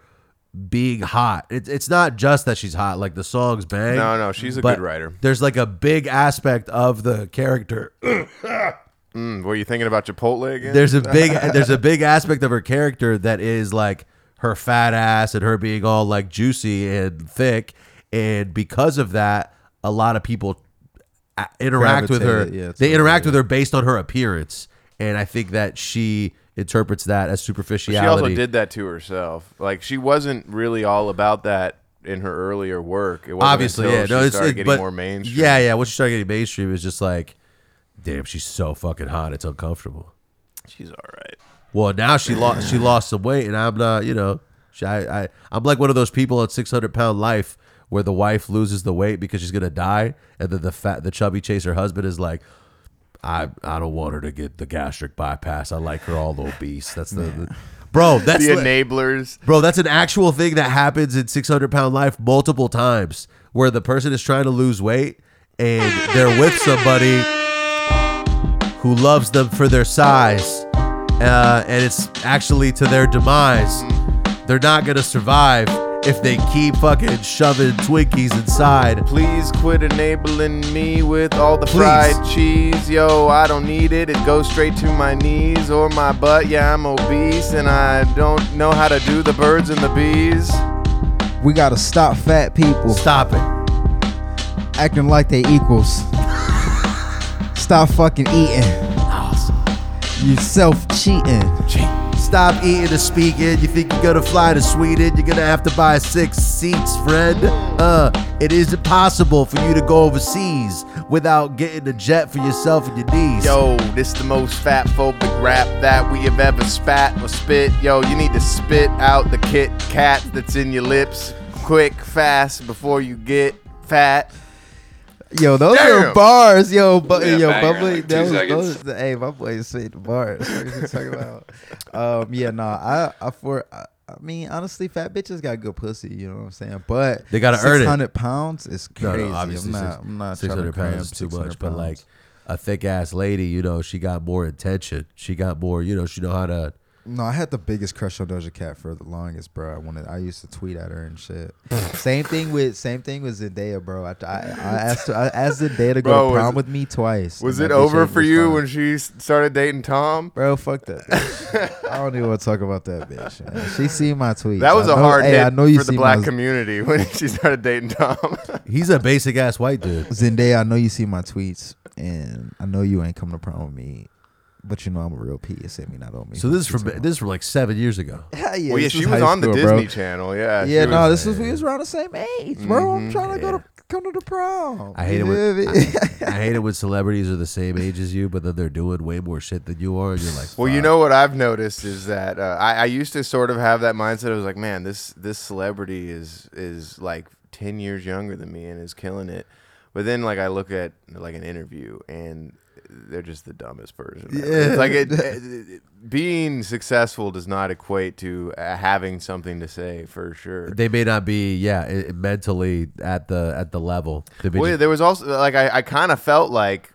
being hot. It's it's not just that she's hot. Like the songs bang. No, no, she's a good writer. There's like a big aspect of the character. Mm, were you thinking about Chipotle again? There's a big there's a big aspect of her character that is like her fat ass and her being all like juicy and thick, and because of that, a lot of people a- interact with her. Yeah, they interact with her based on her appearance, and I think that she interprets that as superficiality. she also did that to herself. Like she wasn't really all about that in her earlier work. It wasn't obviously, yeah. she No, it's started it, getting but more mainstream. yeah, yeah. Once she started getting mainstream, it was just like, damn, she's so fucking hot. It's uncomfortable. she's all right. Well, now she lost she lost some weight, and I'm not, you know, she, I, I I'm like one of those people on 600 pound life where the wife loses the weight because she's gonna die, and then the fat the chubby chaser husband is like, I I don't want her to get the gastric bypass. I like her all obese. That's the, the- bro. That's The li- enablers. Bro, that's an actual thing that happens in 600 pound life multiple times where the person is trying to lose weight and they're with somebody who loves them for their size uh, and it's actually to their demise. They're not going to survive if they keep fucking shoving Twinkies inside. Please quit enabling me with all the Please. fried cheese. Yo, I don't need it. It goes straight to my knees or my butt. Yeah, I'm obese and I don't know how to do the birds and the bees. We gotta stop fat people Stop it. acting like they equals. Stop fucking eating. Awesome. You self cheating. Stop eating and speaking. You think you're gonna fly to Sweden? You're gonna have to buy six seats, friend. Uh, it isn't possible for you to go overseas without getting a jet for yourself and your knees. Yo, this the most fat phobic rap that we have ever spat or spit. Yo, you need to spit out the Kit Kat that's in your lips quick, fast before you get fat. Yo, those Damn. are bars. Yo, but Yeah, yo, banger, bubbly. like two that was, seconds. those, hey, my boy is spitting bars. What are you talking about? um, yeah, no, I, I for, I, I mean, honestly, fat bitches got good pussy. You know what I'm saying? But They gotta earn it. Hundred pounds is No, crazy. no, obviously I'm six, not. I'm not six trying to hundred cram pounds is too 600 much, but like a thick ass lady, you know, she got more intention. She got more, you know, she know how to. No, I had the biggest crush on Doja Cat for the longest, bro. I wanted, I used to tweet at her and shit. same thing with, same thing with Zendaya, bro. I, I, I asked, her, I asked Zendaya to go Bro, to was prom it- with me twice. Was it over for you respond. when she started dating Tom? Bro, fuck that. bitch. I don't even want to talk about that bitch. Man. She seen my tweets. That was a a hard hey, hit I know you for the black my, community when she started dating Tom. He's a basic ass white dude. Zendaya. I know you see my tweets, and I know you ain't coming to prom with me. But you know I'm a real P. You said me not on me. So this is from this is from like seven years ago. yeah, yeah, well, yeah, this she was was high on the school, Disney. Channel. Yeah. she Yeah, no, was- this was we was around the same age, bro. I'm trying to go to come to the prom. I hate You it when feel me? I, I hate it when celebrities are the same age as you, but then they're doing way more shit than you are, and you're like, Well, you "Fuck." know what I've noticed is that uh, I, I used to sort of have that mindset. I was like, man, this this celebrity is is like ten years younger than me and is killing it. But then, like, I look at like an interview and they're just the dumbest person. ever. Yeah. It's like it, it- it- being successful does not equate to uh, having something to say for sure. they may not be, yeah, i- i- mentally at the at the level. Well, yeah, there was also like I, I kind of felt like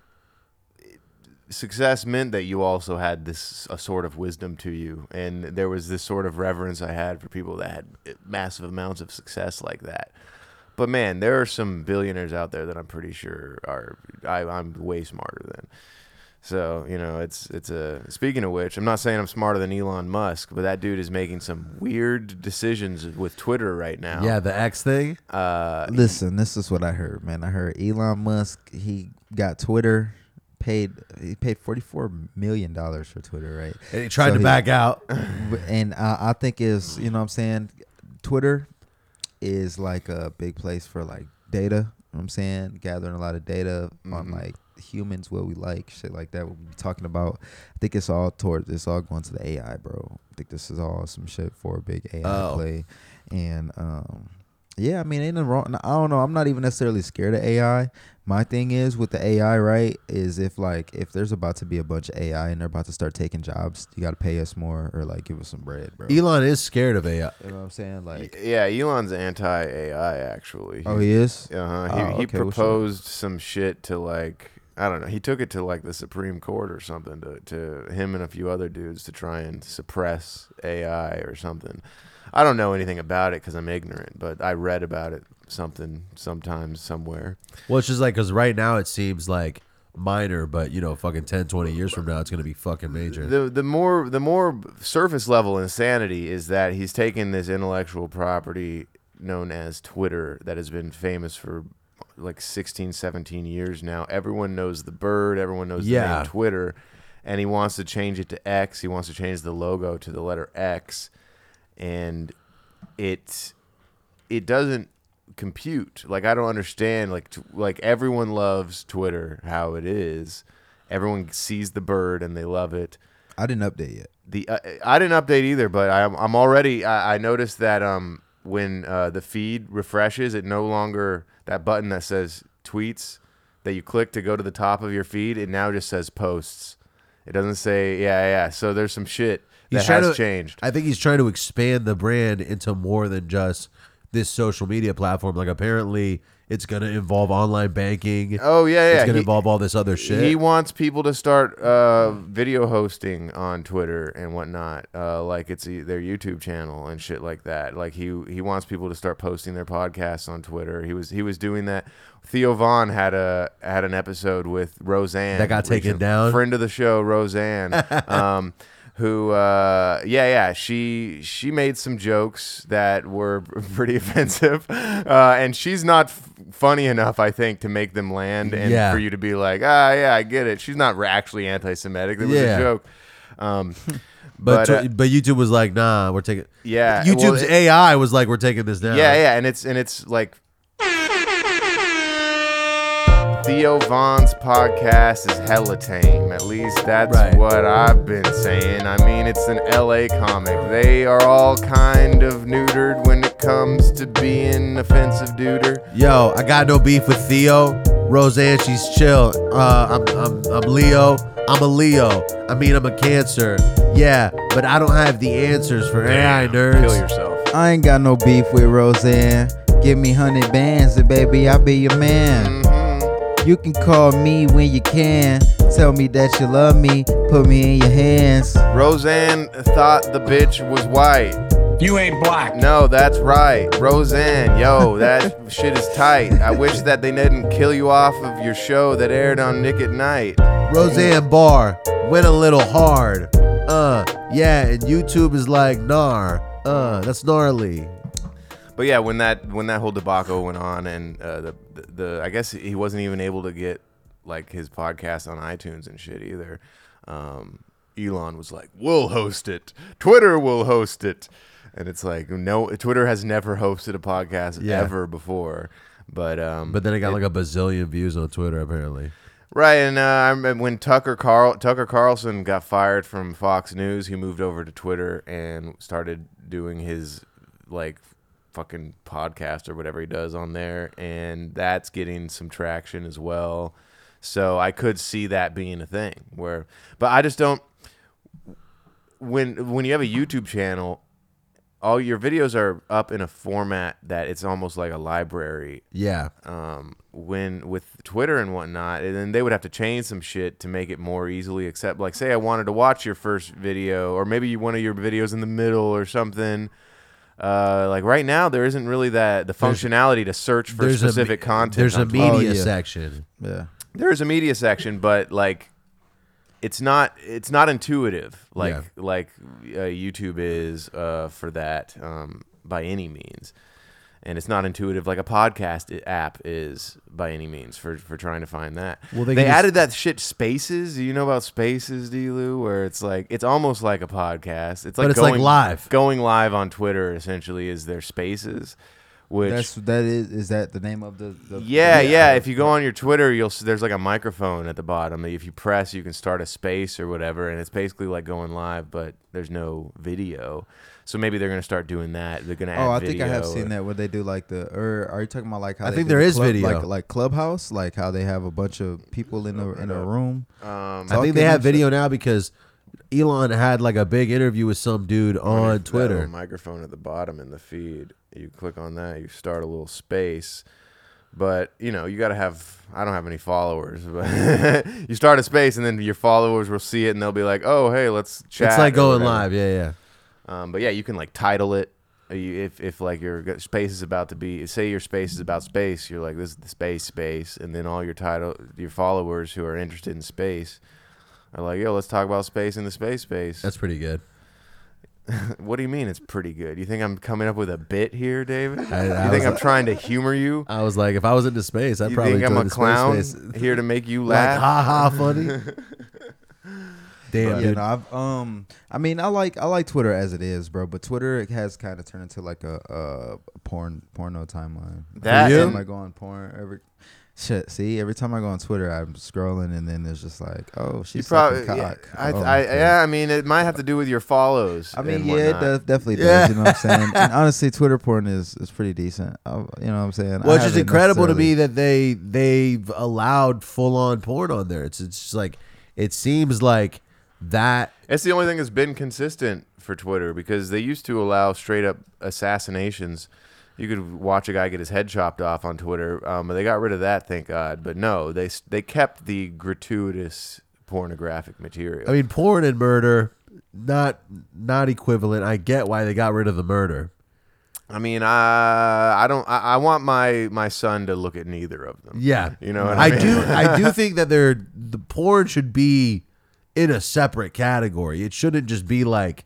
success meant that you also had this a sort of wisdom to you, and there was this sort of reverence I had for people that had eh, massive amounts of success like that. But man, there are some billionaires out there that I'm pretty sure are I, I'm way smarter than. So you know, it's it's a. Speaking of which, I'm not saying I'm smarter than Elon Musk, but that dude is making some weird decisions with Twitter right now. yeah, the X thing. Uh, Listen, this is what I heard, man. I heard Elon Musk he got Twitter paid he paid forty four million dollars for Twitter, right? And he tried So to he- back out. and I, I think is you know what I'm saying Twitter is like a big place for like data. You know I'm saying gathering a lot of data on Mhm. like humans, what we like, shit like that. We'll be talking about. I think it's all towards it's all going to the AI, bro. I think this is all some shit for a big AI Oh. play, and um. Yeah, I mean, ain't nothing wrong. I don't know. I'm not even necessarily scared of AI. My thing is with the AI, right? Is if like if there's about to be a bunch of AI and they're about to start taking jobs, you got to pay us more or like give us some bread, bro. Elon is scared of AI. You know what I'm saying? Like, yeah, Elon's anti AI actually. oh, he is. Uh-huh. Oh, He, he okay, what's up? proposed some shit to like I don't know. He took it to like the Supreme Court or something to to him and a few other dudes to try and suppress AI or something. I don't know anything about it because I'm ignorant, but I read about it something sometimes somewhere. Well, it's just like because right now it seems like minor, but you know, fucking 10, 20 years from now, it's gonna be fucking major. The the more the more surface level insanity is that he's taken this intellectual property known as Twitter that has been famous for like 16 17 years now. Everyone knows the bird, everyone knows the Yeah. name Twitter, and he wants to change it to X. He wants to change the logo to the letter X and it it doesn't compute. Like I don't understand like t- like everyone loves Twitter how it is. Everyone sees the bird and they love it. I didn't update yet. The uh, I didn't update either, but I'm I'm already I, I noticed that um when uh, the feed refreshes, it no longer that button that says tweets that you click to go to the top of your feed. It now just says posts. It doesn't say yeah yeah. So there's some shit that trying has to- changed. I think he's trying to expand the brand into more than just this social media platform. Like apparently, it's gonna involve online banking. Oh yeah, yeah. It's gonna He- involve all this other shit. He wants people to start uh, video hosting on Twitter and whatnot, uh, like it's their YouTube channel and shit like that. Like he he wants people to start posting their podcasts on Twitter. He was he was doing that. Theo Von had a had an episode with Roseanne That got taken down? Friend of the show, Roseanne. um, who uh yeah yeah she she made some jokes that were pretty offensive uh and she's not f- funny enough i think to make them land and Yeah. for you to be like ah yeah i get it she's not actually anti-semitic it was Yeah. a joke um but but, uh, but YouTube was like, nah, we're taking. yeah well, YouTube's it- AI was like, we're taking this down. yeah yeah and it's and it's like Theo Von's podcast is hella tame. At least that's Right. what I've been saying. I mean, it's an LA comic. They are all kind of neutered when it comes to being offensive duder. Yo, I got no beef with Theo. Roseanne, she's chill. Uh, I'm, I'm, I'm Leo. I'm a Leo. I mean, I'm a Cancer. Yeah, but I don't have the answers for AI nerds. Kill yourself. I ain't got no beef with Roseanne. Give me hundred bands and baby, I'll be your man. Mhm. You can call me when you can. Tell me that you love me. Put me in your hands. Roseanne thought the bitch was white. You ain't black. No, that's right. Roseanne, yo, that shit is tight. I wish that they didn't kill you off of your show that aired on Nick at Nite. Roseanne Barr went a little hard. Uh, yeah, and YouTube is like, nar. Uh, that's gnarly. But yeah, when that when that whole debacle went on, and uh, the, the the I guess he wasn't even able to get like his podcast on iTunes and shit either. Um, Elon was like, "We'll host it. Twitter will host it," and it's like, no, Twitter has never hosted a podcast Yeah. ever before. But um, But then it got like a bazillion views on Twitter, apparently. Right, and uh, I remember when Tucker Carl Tucker Carlson got fired from Fox News, he moved over to Twitter and started doing his like fucking podcast or whatever he does on there, and that's getting some traction as well. So I could see that being a thing where, but I just don't. When when you have a YouTube channel, all your videos are up in a format that it's almost like a library Yeah. um, when with Twitter and whatnot, and then they would have to change some shit to make it more easily accept. Like, say I wanted to watch your first video, or maybe one of your videos in the middle or something. Uh, like right now, there isn't really that the functionality to search for There's a specific me- content. There's a on Twitter. media yeah. section. Yeah. There's a media section, but like, it's not it's not intuitive like Yeah. like uh, YouTube is uh, for that um, by any means, and it's not intuitive like a podcast app is by any means for for trying to find that. Well, they they, can just- added that shit Spaces. Do you know about Spaces, DLew? Where it's like it's almost like a podcast. It's like But it's like going, live. Going live on Twitter essentially is their Spaces, which That's that is is that the name of the, the yeah, yeah. If you go on your Twitter, you'll there's like a microphone at the bottom that if you press, you can start a space or whatever, and it's basically like going live, but there's no video. So maybe they're gonna start doing that. They're gonna add Oh, I think I have video seen that where they do like the or are you talking about like how I they think do there the is club- video. like like Clubhouse like how they have a bunch of people in a in a room. Um, I think they have and video now because Elon had like a big interview with some dude on Twitter. little microphone at the bottom in the feed. You click on that, you start a little space. But you know, you got to have. I don't have any followers, but you start a space, and then your followers will see it, and they'll be like, "Oh, hey, let's chat." It's like going whatever. live. Yeah, yeah. Um, but yeah, you can like title it. Uh, you- If if like your space is about to be, say your space is about space, you're like this is the space space, and then all your title, your followers who are interested in space, are like, yo, let's talk about space in the space space. That's pretty good. what do you mean it's pretty good? You think I'm coming up with a bit here, David? I- I you think I'm trying to humor you? I was like, if I was into space, I'd You probably think I'm a clown here to make you Like, laugh? ha ha, funny. Damn, yeah, no, I've um, I mean, I like I like Twitter as it is, bro. But Twitter it has kind of turned into like a, a porn porno timeline. That every time I go on porn, every shit. See, every time I go on Twitter, I'm scrolling, and then there's just like, oh, she's probably, yeah, cock. I, Oh, I, okay. yeah. I mean, it might have to do with your follows. I mean, yeah, it whatnot. does, definitely does. Yeah. You know what I'm saying? And honestly, Twitter porn is, is pretty decent. I, you know what I'm saying? I Well, it's just incredible to me that they they've allowed full on porn on there. It's it's just like it seems like that. It's the only thing that's been consistent for Twitter because they used to allow straight up assassinations. You could watch a guy get his head chopped off on Twitter, um, but they got rid of that, thank God. But no, they they kept the gratuitous pornographic material. I mean, porn and murder not not equivalent. I get why they got rid of the murder. I mean, I I don't I, I want my my son to look at neither of them. Yeah, You know what I I mean? do. I do think that they're the porn should be in a separate category. It shouldn't just be like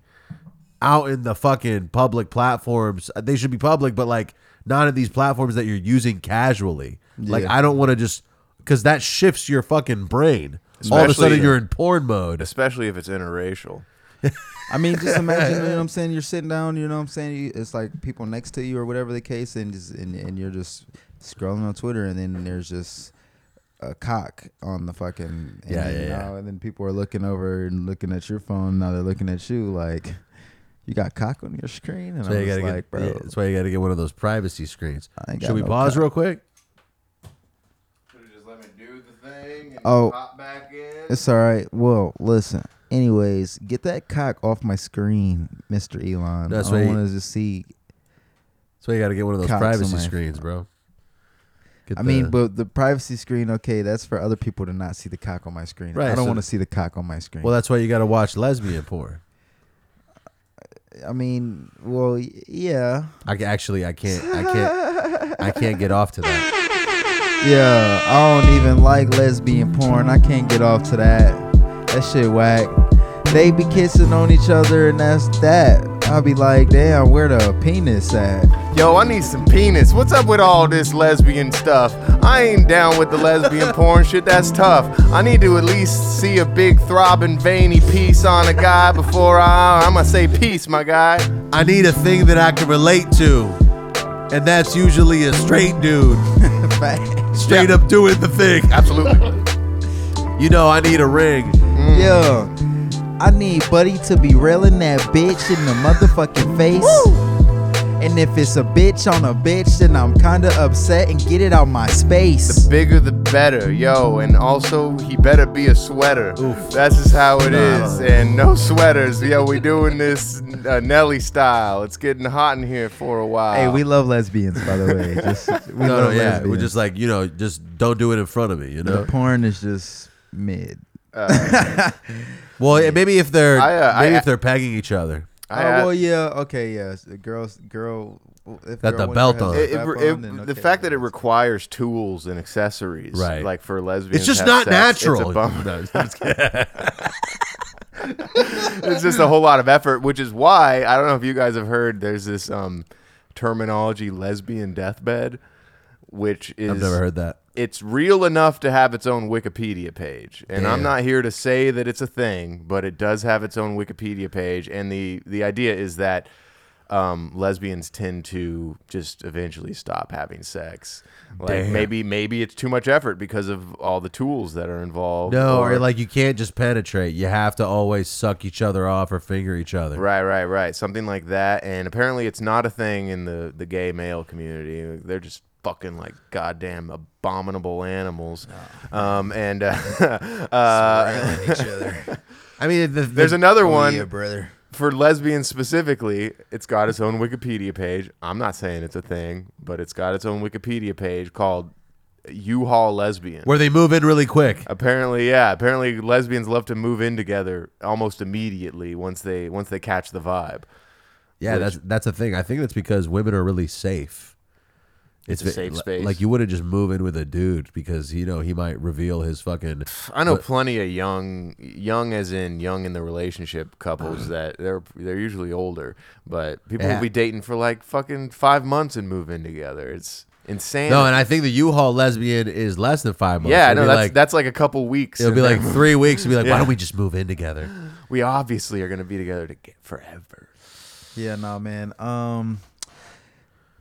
out in the fucking public platforms. They should be public, but like not in these platforms that you're using casually. Like I don't want to just because that shifts your fucking brain. All of a Especially- sudden, you're in porn mode. Especially if it's interracial. I mean, just imagine, you know what I'm saying? You're sitting down, you know what I'm saying? It's like people next to you or whatever the case, and just, and, and you're just scrolling on Twitter, and then there's just a cock on the fucking and Yeah, then, yeah, you yeah. and then people are looking over and looking at your phone. Now they're looking at you like you got cock on your screen, and So I you was gotta like, get, bro, yeah, that's why you got to get one of those privacy screens. I ain't got Should we no pause cock. real quick? Should've just let me do the thing and Oh. hop back in. It's all right. Well, listen. Anyways, get that cock off my screen, Mister Elon. That's I right. want to just see. That's why you got to get one of those privacy my- screens, bro. Get I mean, but the privacy screen, okay, that's for other people to not see the cock on my screen. Right, I don't so- want to see the cock on my screen. well, that's why you got to watch lesbian porn. I mean, well, y- yeah, I ca- actually, I can't, I can't, I can't get off to that. yeah. I don't even like lesbian porn. I can't get off to that. That shit whack. They be kissing on each other, and that's that. I'll be like, damn, where the penis at? Yo, I need some penis. What's up with all this lesbian stuff? I ain't down with the lesbian porn shit. That's tough. I need to at least see a big throbbing veiny piece on a guy before I. I'ma say peace, my guy. I need a thing that I can relate to, and that's usually a straight dude, straight Yeah. up doing the thing. Absolutely. You know, I need a ring. Mm. Yo, I need Buddy to be railing that bitch in the motherfucking face. And if it's a bitch on a bitch, then I'm kinda upset and get it out my space. The bigger the better, yo. And also, he better be a sweater. That's just how it is. And no sweaters. Yo, we doing this uh, Nelly style. It's getting hot in here for a while. Hey, we love lesbians, by the way. Just we No, no, yeah, lesbians. we're just like you know, just don't do it in front of me. You know. the porn is just mid. Well, yeah, maybe if they're I, uh, maybe I- if they're pegging each other. I, oh uh, well, yeah, okay, yes. The girls, girl, if Got girl the belt on. the It- it- strap it- on, then the fact that it requires tools and accessories, Right. Like for lesbians, It's just not sex, it's a natural. bummer. No, I'm just it's just a whole lot of effort, which is why I don't know if you guys have heard. There's this um, terminology, lesbian deathbed, which is I've never heard that. It's real enough to have its own Wikipedia page, and I'm not here to say that it's a thing, but it does have its own Wikipedia page, and the the idea is that. Um, lesbians tend to just eventually stop having sex. Like Damn. maybe maybe it's too much effort because of all the tools that are involved. No, or like you can't just penetrate. You have to always suck each other off or finger each other. Right, right, right. Something like that. And apparently, it's not a thing in the the gay male community. They're just fucking like goddamn abominable animals. Um, and uh, uh, each other. I mean, the, the, there's another one yeah, brother. for lesbians specifically. It's got its own Wikipedia page. I'm not saying it's a thing, but it's got its own Wikipedia page called U-Haul Lesbian. where they move in really quick. Apparently, yeah. Apparently, lesbians love to move in together almost immediately once they once they catch the vibe. Yeah, Which- that's that's a thing. I think that's because women are really safe. It's a safe space. Like you wouldn't just move in with a dude because you know he might reveal his fucking. I know But- plenty of young, young as in young in the relationship couples that they're they're usually older, but people Yeah. will be dating for like fucking five months and move in together. It's insane. No, and I think the U-Haul lesbian is less than five months. yeah, It'll no, that's like, that's like a couple weeks. it'll be like then three weeks. It'll be like, Yeah. why don't we just move in together? we obviously are gonna be together to get forever. Yeah, no, man. Um,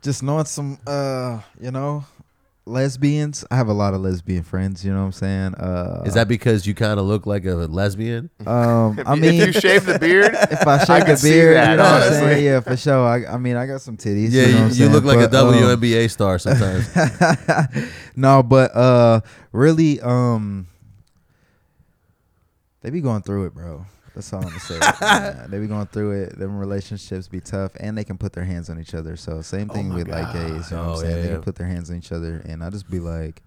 just knowing some, uh, you know, lesbians. I have a lot of lesbian friends. You know what I'm saying? Uh, Is that because you kind of look like a lesbian? Um, I If mean, you shave the beard, if I I shave could the see beard, that, you know what I'm honestly. saying? Yeah, for sure. I, I mean, I got some titties. Yeah, you, know you, you look saying? like a But, um, WNBA star sometimes. no, but uh, really, um, they be going through it, bro. That's all I'm gonna say. Yeah, they be going through it. Them relationships be tough, and they can put their hands on each other. So same thing with like gays. You know what Oh, I'm saying? yeah, they yeah. can put their hands on each other, and I just be like,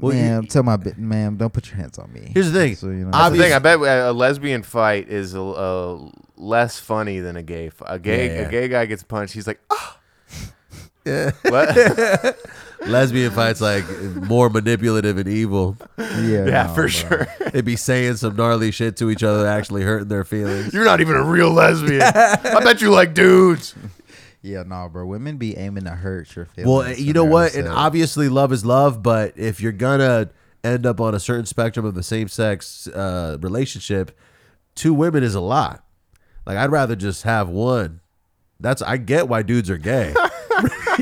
Well, you- "Ma'am, tell my bit, ma'am, don't put your hands on me." Here's the thing. So, you know, That's the thing. I bet a a lesbian fight is a, a less funny than a gay. Fi- a gay Yeah, yeah. a gay guy gets punched. He's like, ah. Yeah. What? Lesbian fights like more manipulative and evil. yeah, yeah, no, for bro. sure. They'd be saying some gnarly shit to each other, actually hurting their feelings. You're not even a real lesbian. I bet you like dudes. Yeah, no, bro. Women be aiming to hurt your feelings. Well, you know they're what? And obviously, love is love. But if you're gonna end up on a certain spectrum of the same sex uh, relationship, two women is a lot. Like I'd rather just have one. That's I get why dudes are gay.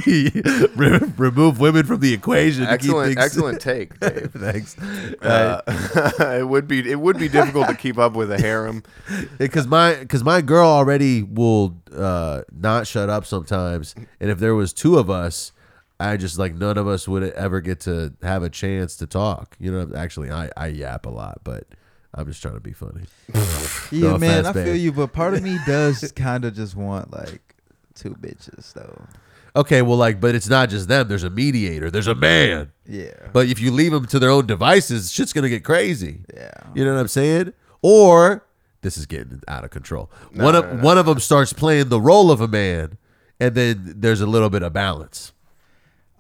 Re- remove women from the equation. to keep excellent, things- excellent take, Dave. Thanks. Uh, it would be it would be difficult to keep up with a harem. because my because my girl already will uh not shut up sometimes and if there was two of us i just like none of us would ever get to have a chance to talk you know actually i i yap a lot but i'm just trying to be funny Yeah, No man, offense, I feel babe. you, but part of me does kind of just want like two bitches though. Okay well like but it's not just them there's a mediator there's a man Yeah. but if you leave them to their own devices shit's gonna get crazy yeah. You know what I'm saying? Or this is getting out of control. one of one of them starts playing the role of a man, and then there's a little bit of balance.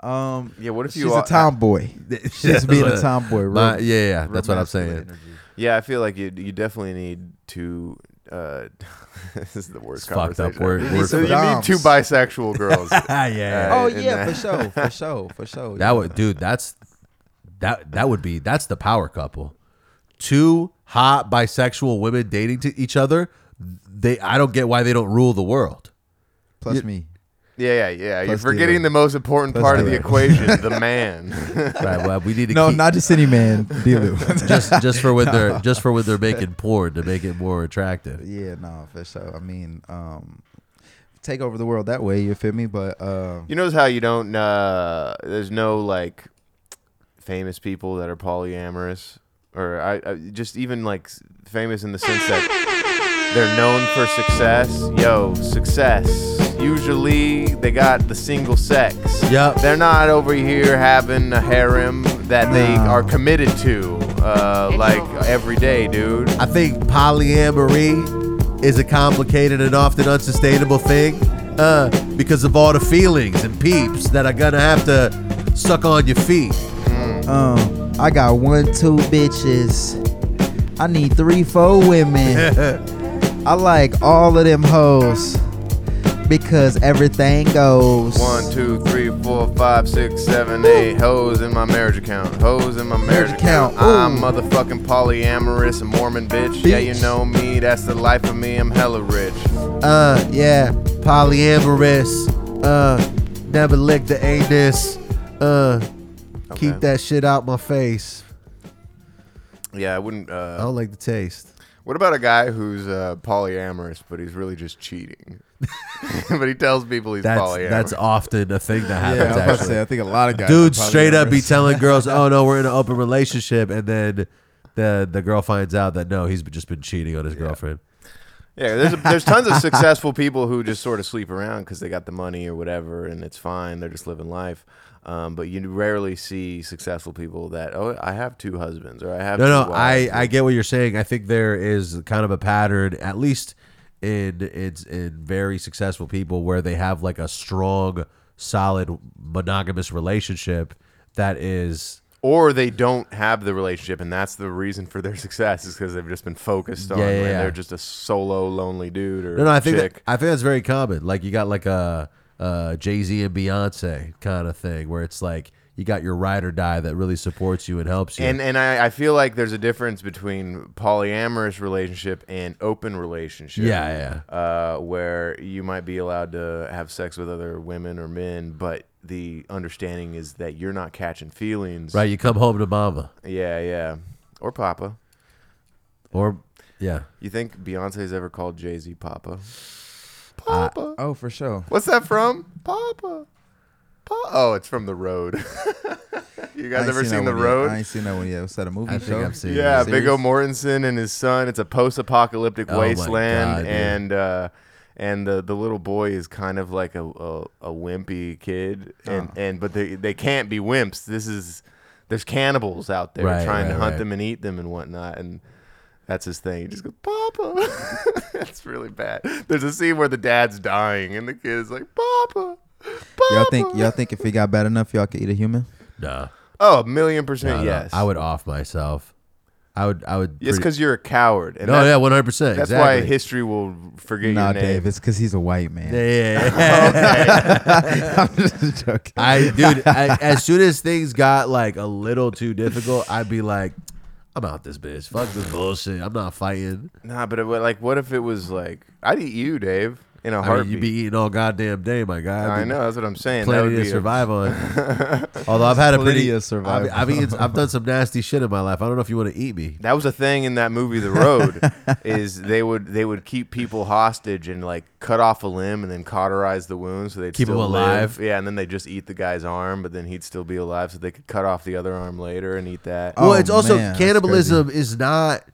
Um. Yeah, what if you? she's you a tomboy. She's being a tomboy. Real, My- yeah, yeah, that's what I'm saying. energy. Yeah, I feel like you you definitely need to. Uh, this is the worst It's fucked up conversation. word- You need So you need two bisexual girls. yeah, Oh Uh, in yeah, that- for sure, for sure, for sure. that would, dude. That's that. That would be that's the power couple. Two hot bisexual women dating to each other. They, I don't get why they don't rule the world. plus me. Yeah, yeah, yeah. You're Plus forgetting DLew. the most important Plus part of the equation, the man. Right. Well, we need to No, keep, not just any man. DLew. just just for when they're just for when they're making porn to make it more attractive. yeah, no, for sure. I mean, um, take over the world that way. You feel me? But uh, You notice how you don't? Uh, there's no like famous people that are polyamorous, or I, I just even like famous in the sense that they're known for success. Yo, success. Usually they got the single sex. Yep. They're not over here having a harem that they No. are committed to, uh, like every day, dude. I think polyamory is a complicated and often unsustainable thing uh, because of all the feelings and peeps that are gonna have to suck on your feet. um, I got one, two bitches. I need three, four women. I like all of them hoes because everything goes. One, two, three, four, five, six, seven, eight hoes in my marriage account. Hoes in my marriage, Marriage account. account, I'm motherfucking polyamorous, a Mormon bitch. Yeah, you know me. That's the life of me. I'm hella rich. Uh, yeah, polyamorous. Uh, never lick the anus. Uh, Okay. keep that shit out my face. Yeah, I wouldn't. Uh, I don't like the taste. What about a guy who's uh, polyamorous, but he's really just cheating? but he tells people he's That's polyamorous. that's often a thing that Yeah, happens. I was about to actually. say. I think a lot of guys. dudes straight up be telling girls, "Oh no, we're in an open relationship," and then the the girl finds out that no, he's just been cheating on his girlfriend. Yeah, there's a, there's tons of successful people who just sort of sleep around because they got the money or whatever, and it's fine. They're just living life. Um, but you rarely see successful people that oh, I have two husbands or I have No, no, wives. I I get what you're saying. I think there is kind of a pattern, at least in it's in very successful people, where they have like a strong, solid monogamous relationship that is or they don't have the relationship, and that's the reason for their success is because they've just been focused on. Yeah, yeah, and yeah. They're just a solo, lonely dude or No, no, I think that, I think that's very common. Like you got like a, uh Jay Z and Beyonce kind of thing, where it's like you got your ride or die that really supports you and helps you. And and I, I feel like there's a difference between polyamorous relationship and open relationship. Yeah, yeah. Uh, where you might be allowed to have sex with other women or men, but the understanding is that you're not catching feelings. right, you come home to mama, Yeah, yeah. Or Papa. or yeah, You think Beyonce's ever called Jay Z Papa? Uh, Papa. Oh, for sure. What's that from? Papa. Pa- oh, it's from The Road. you guys ever seen, The that one yet. Road? I ain't seen that one yet. Was that a movie I show? think I've seen. Yeah, it. Viggo Mortensen and his son. It's a post-apocalyptic Oh my wasteland, God, dude. and uh, and the the little boy is kind of like a a, a wimpy kid, and Oh. and but they they can't be wimps. This is there's cannibals out there Right, trying to hunt right. them and eat them and whatnot, and that's his thing. He just goes, Papa. That's really bad. There's a scene where the dad's dying, and the kid is like, Papa. Papa. Y'all think y'all think if he got bad enough, y'all could eat a human? Nah, Oh, a million percent no, yes. I would off myself. I would. I would. It's pretty- because you're a coward. And no, that- yeah, one hundred percent. That's exactly. why history will forget Nah, your name. Dave. It's because he's a white man. Yeah, yeah, yeah. I'm just joking. I, dude, I, as soon as things got like a little too difficult, I'd be like, I'm out this bitch. Fuck this bullshit. I'm not fighting. Nah, but it, like, what if it was like, I'd eat you, Dave. In a I mean, you'd be eating all goddamn day, my guy. I I'd know that's what I'm saying. That Plenty would to be a- Although I've had a Plenty pretty, of I've, survival. I've, eaten, I've done some nasty shit in my life. I don't know if you want to eat me. That was a thing in that movie, The Road, is they would they would keep people hostage and like cut off a limb and then cauterize the wound so they'd Keep 'em still alive. live. Yeah, and then they just eat the guy's arm, but then he'd still be alive, so they could cut off the other arm later and eat that. Oh, well, it's also man, cannibalism is not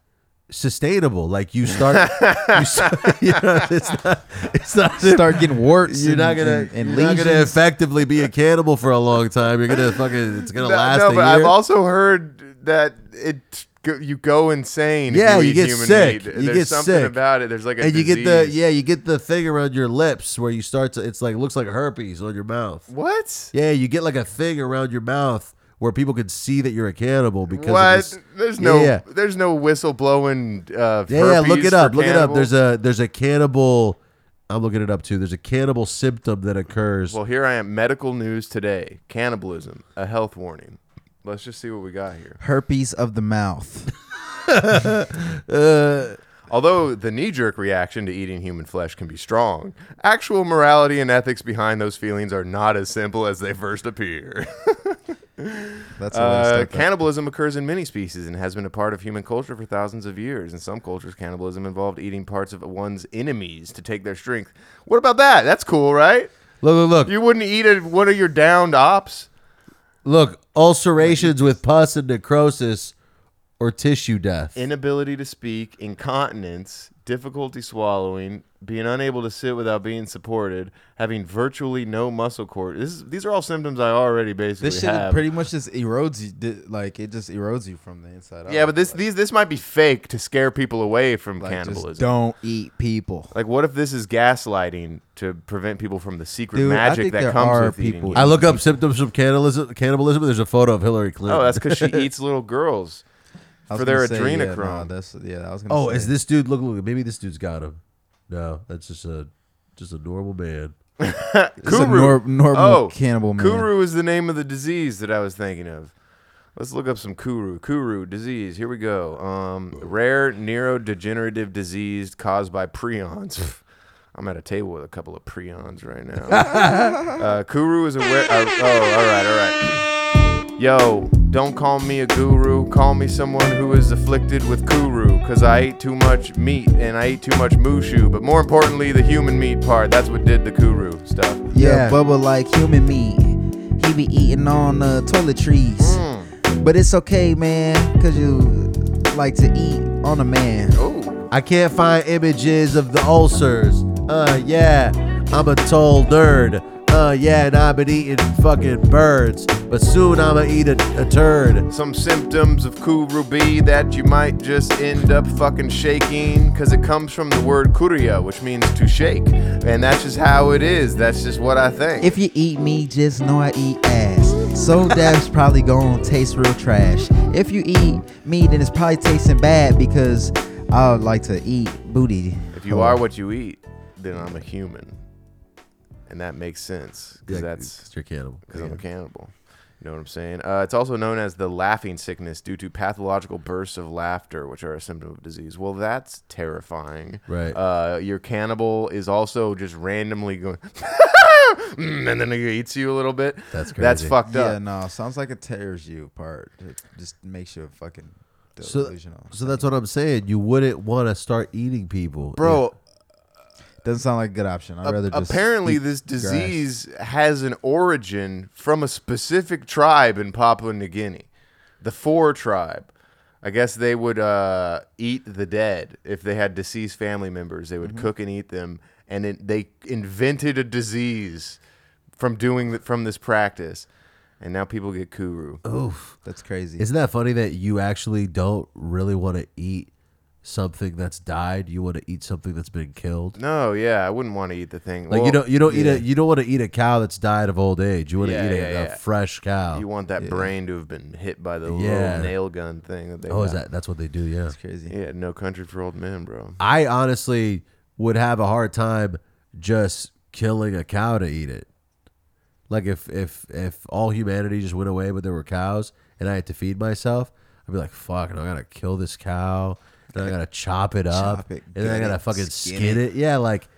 sustainable. Like you start, you start you know, it's not, it's not. Start getting warts. You're and, not gonna, and, and you're not gonna effectively be a cannibal for a long time. You're gonna fucking, it's gonna No, last no, a but year. I've also heard that it you go insane. Yeah, if you, you eat get human sick. Meat. You There's get something sick. about it. There's like a and you get the yeah, you get the thing around your lips where you start to. It's like looks like herpes on your mouth. What? Yeah, you get like a thing around your mouth where people could see that you're a cannibal because What? this- There's Yeah, no yeah. there's no whistle blowing. Uh, Yeah, yeah, look it up. for Look it up. There's a there's a cannibal. I'm looking it up too. There's a cannibal symptom that occurs. Well, here I am. Medical news today. Cannibalism, a health warning. Let's just see what we got here. Herpes of the mouth. Uh, Although the knee jerk reaction to eating human flesh can be strong, actual morality and ethics behind those feelings are not as simple as they first appear. That's Uh, cannibalism occurs in many species and has been a part of human culture for thousands of years. In some cultures, cannibalism involved eating parts of one's enemies to take their strength. What about that? That's cool, right? look, look, look, You wouldn't eat a, one of your downed ops. look. Ulcerations with pus and necrosis, or tissue death. inability to speak, incontinence, difficulty swallowing, being unable to sit without being supported, having virtually no muscle cord. This is, these are all symptoms I already basically This shit have. pretty much just erodes you. Like it just erodes you from the inside out. yeah, but this Like, these this might be fake to scare people away from like, just cannibalism. don't eat people. Like, what if this is gaslighting to prevent people from the secret Dude, I magic think that there comes are with eating? people- human I look up symptoms of cannibalism. Cannibalism. There's a photo of Hillary Clinton. Oh, that's because she eats little girls I was for their yeah, adrenochrome. nah, that's yeah. I was gonna. Oh, say. is this dude? Look, look. Maybe this dude's got him. No, that's just a just a normal man. Kuru. nor- normal oh, cannibal man? Kuru is the name of the disease that I was thinking of. Let's look up some Kuru. Kuru disease. Here we go. Um, rare neurodegenerative disease caused by prions. I'm at a table with a couple of prions right now. uh, Kuru is a rare. Uh, oh, all right, all right. Yo, don't call me a guru. Call me someone who is afflicted with Kuru, cause I ate too much meat and I ate too much mushu. But more importantly, the human meat part. That's what did the Kuru stuff. Yeah, Yeah. Bubba like human meat. He be eating on uh, toiletries. Mm. But it's okay, man, because you like to eat on a man. Ooh. I can't find images of the ulcers. Uh, yeah, I'm a tall nerd. Uh, yeah, and I've been eating fucking birds, but soon I'ma eat a, a turd. some symptoms of Kuru be that you might just end up fucking shaking because it comes from the word kuria, which means to shake. And that's just how it is. That's just what I think. If you eat me, just know I eat ass. So that's probably gonna taste real trash. If you eat me, then it's probably tasting bad because I would like to eat booty. if you are what you eat, then I'm a human. And that makes sense because Yeah, that's 'cause you're cannibal. because I'm a cannibal. You know what I'm saying? Uh, it's also known as the laughing sickness due to pathological bursts of laughter, which are a symptom of disease. Well, that's terrifying. Right. Uh, your cannibal is also just randomly going, "Mm," and then he eats you a little bit. That's crazy. That's crazy. fucked Yeah, up. no. Sounds like it tears you apart. It just makes you fucking delusional. so that's what I'm saying. You wouldn't want to start eating people, Bro, Doesn't sound like a good option. I'd a- rather just apparently eat this grass. disease has an origin from a specific tribe in Papua New Guinea, the Fore tribe. I guess they would uh, eat the dead if they had deceased family members. They would Mm-hmm. cook and eat them, and it, they invented a disease from doing th- from this practice, and now people get kuru. Oof. That's crazy. Isn't that funny that you actually don't really want to eat something that's died? You want to eat something that's been killed. No, yeah, I wouldn't want to eat the thing. Like Well, you don't you don't eat a you don't want to eat a cow that's died of old age. You want to Yeah, eat a, yeah, a yeah. fresh cow. You want that brain to have been hit by the Yeah. little nail gun thing that they. oh, is that that's what they do? Yeah. That's crazy. Yeah, no country for old men, bro. I honestly would have a hard time just killing a cow to eat it. Like if if if all humanity just went away, but there were cows, and I had to feed myself, I'd be like, "Fuck! and I gotta kill this cow, and I gotta chop it up, Chop it, and then I gut gotta it, fucking skin skin, it. it. Yeah, like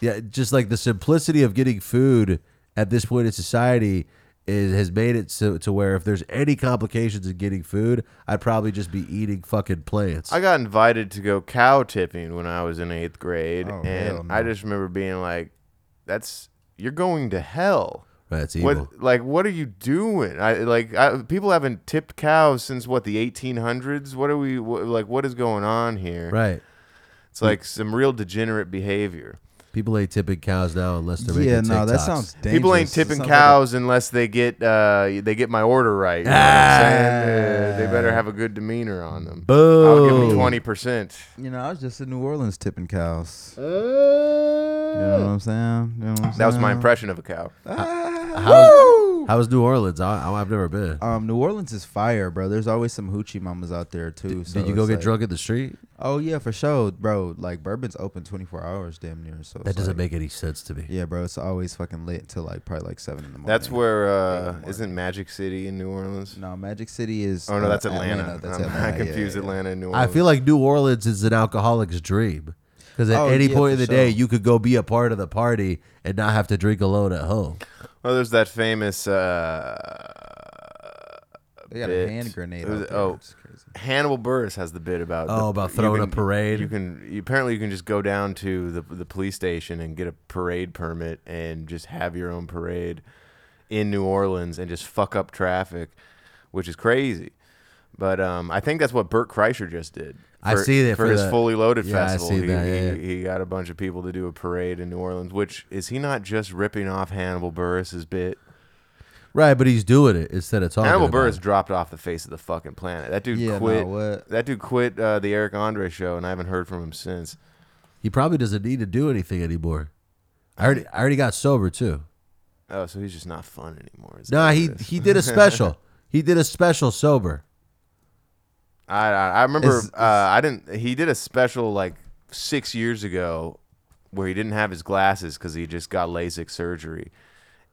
Yeah, just like the simplicity of getting food at this point in society is has made it so to where if there's any complications in getting food, I'd probably just be eating fucking plants. I got invited to go cow tipping when I was in eighth grade, Oh, and hell I just remember being like, "That's you're going to hell." It's evil. What like what are you doing? I like I, people haven't tipped cows since what the 1800s. What are we what, like? What is going on here? Right. It's like some real degenerate behavior. People ain't tipping cows now unless they're yeah, making no, that TikToks. sounds dangerous. People ain't tipping sounds like a- cows unless they get uh they get my order right. You know what I'm saying? Uh, they better have a good demeanor on them. I'll give them Boo. twenty percent. you know, I was just in New Orleans tipping cows. You know what I'm saying? You know what I'm That was my saying? impression of a cow. How, how was New Orleans? I, I, I've never been. Um, New Orleans is fire, bro. There's always some hoochie mamas out there too. so Did you go get like- drunk in the street? Oh yeah, for sure, bro. Like bourbon's open 24 hours, damn near. So That doesn't like- make any sense to me. Yeah, bro. It's always fucking lit till like probably like seven in the morning. That's where uh, morning. isn't Magic City in New Orleans? No, Magic City is. Oh no, uh, that's Atlanta. That's I'm- Atlanta. I yeah, confused yeah, yeah. Atlanta and New Orleans. I feel like New Orleans is an alcoholic's dream. Because at Oh, any yeah, point in for the day, you could go be a part of the party and not have to drink alone at home. Well, there's that famous uh, They got bit. a hand grenade. Was- oh. Crazy. Hannibal Buress has the bit about Oh, the- about throwing a parade? You can you, apparently you can just go down to the the police station and get a parade permit and just have your own parade in New Orleans and just fuck up traffic, which is crazy. But um, I think that's what Bert Kreischer just did. I see that for, for his the- fully loaded Yeah, I see he, that, he- yeah. he got a bunch of people to do a parade in New Orleans. Which is he not just ripping off Hannibal Buress's bit? Right, but he's doing it instead of talking Hannibal Buress it. dropped off the face of the fucking planet. That dude Yeah, quit. no. That dude quit uh, the Eric Andre show, and I haven't heard from him since. He probably doesn't need to do anything anymore. I already, I already got sober too. Oh, so he's just not fun anymore. No, Nah, he what it is? he did a special. he did a special sober. I I, remember. Is- uh, I didn't. He did a special like six years ago, where he didn't have his glasses because he just got LASIK surgery,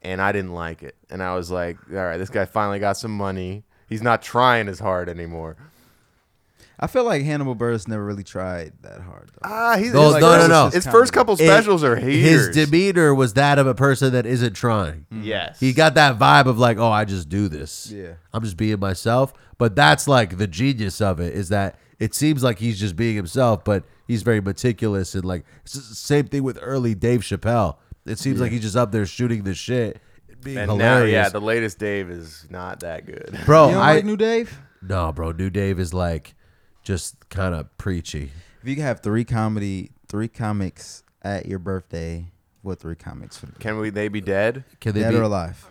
and I didn't like it. And I was like, all right, this guy finally got some money. He's not trying as hard anymore. I feel like Hannibal Buress never really tried that hard. Though. Ah, he's No, his no, no, no. His first couple specials are His haters. demeanor was that of a person that isn't trying. yes, He got that vibe of like, oh, I just do this. Yeah. I'm just being myself. But that's like the genius of it is that it seems like he's just being himself, but he's very meticulous and like it's the same thing with early Dave Chappelle. It seems like he's just up there shooting the shit, being And now, yeah, the latest Dave is not that good. bro, you don't I like New Dave? no, bro. New Dave is like just kind of preachy. If you could have three comedy, three comics at your birthday, what three comics would it be? Can we? They be dead? Can they Dead be? or alive?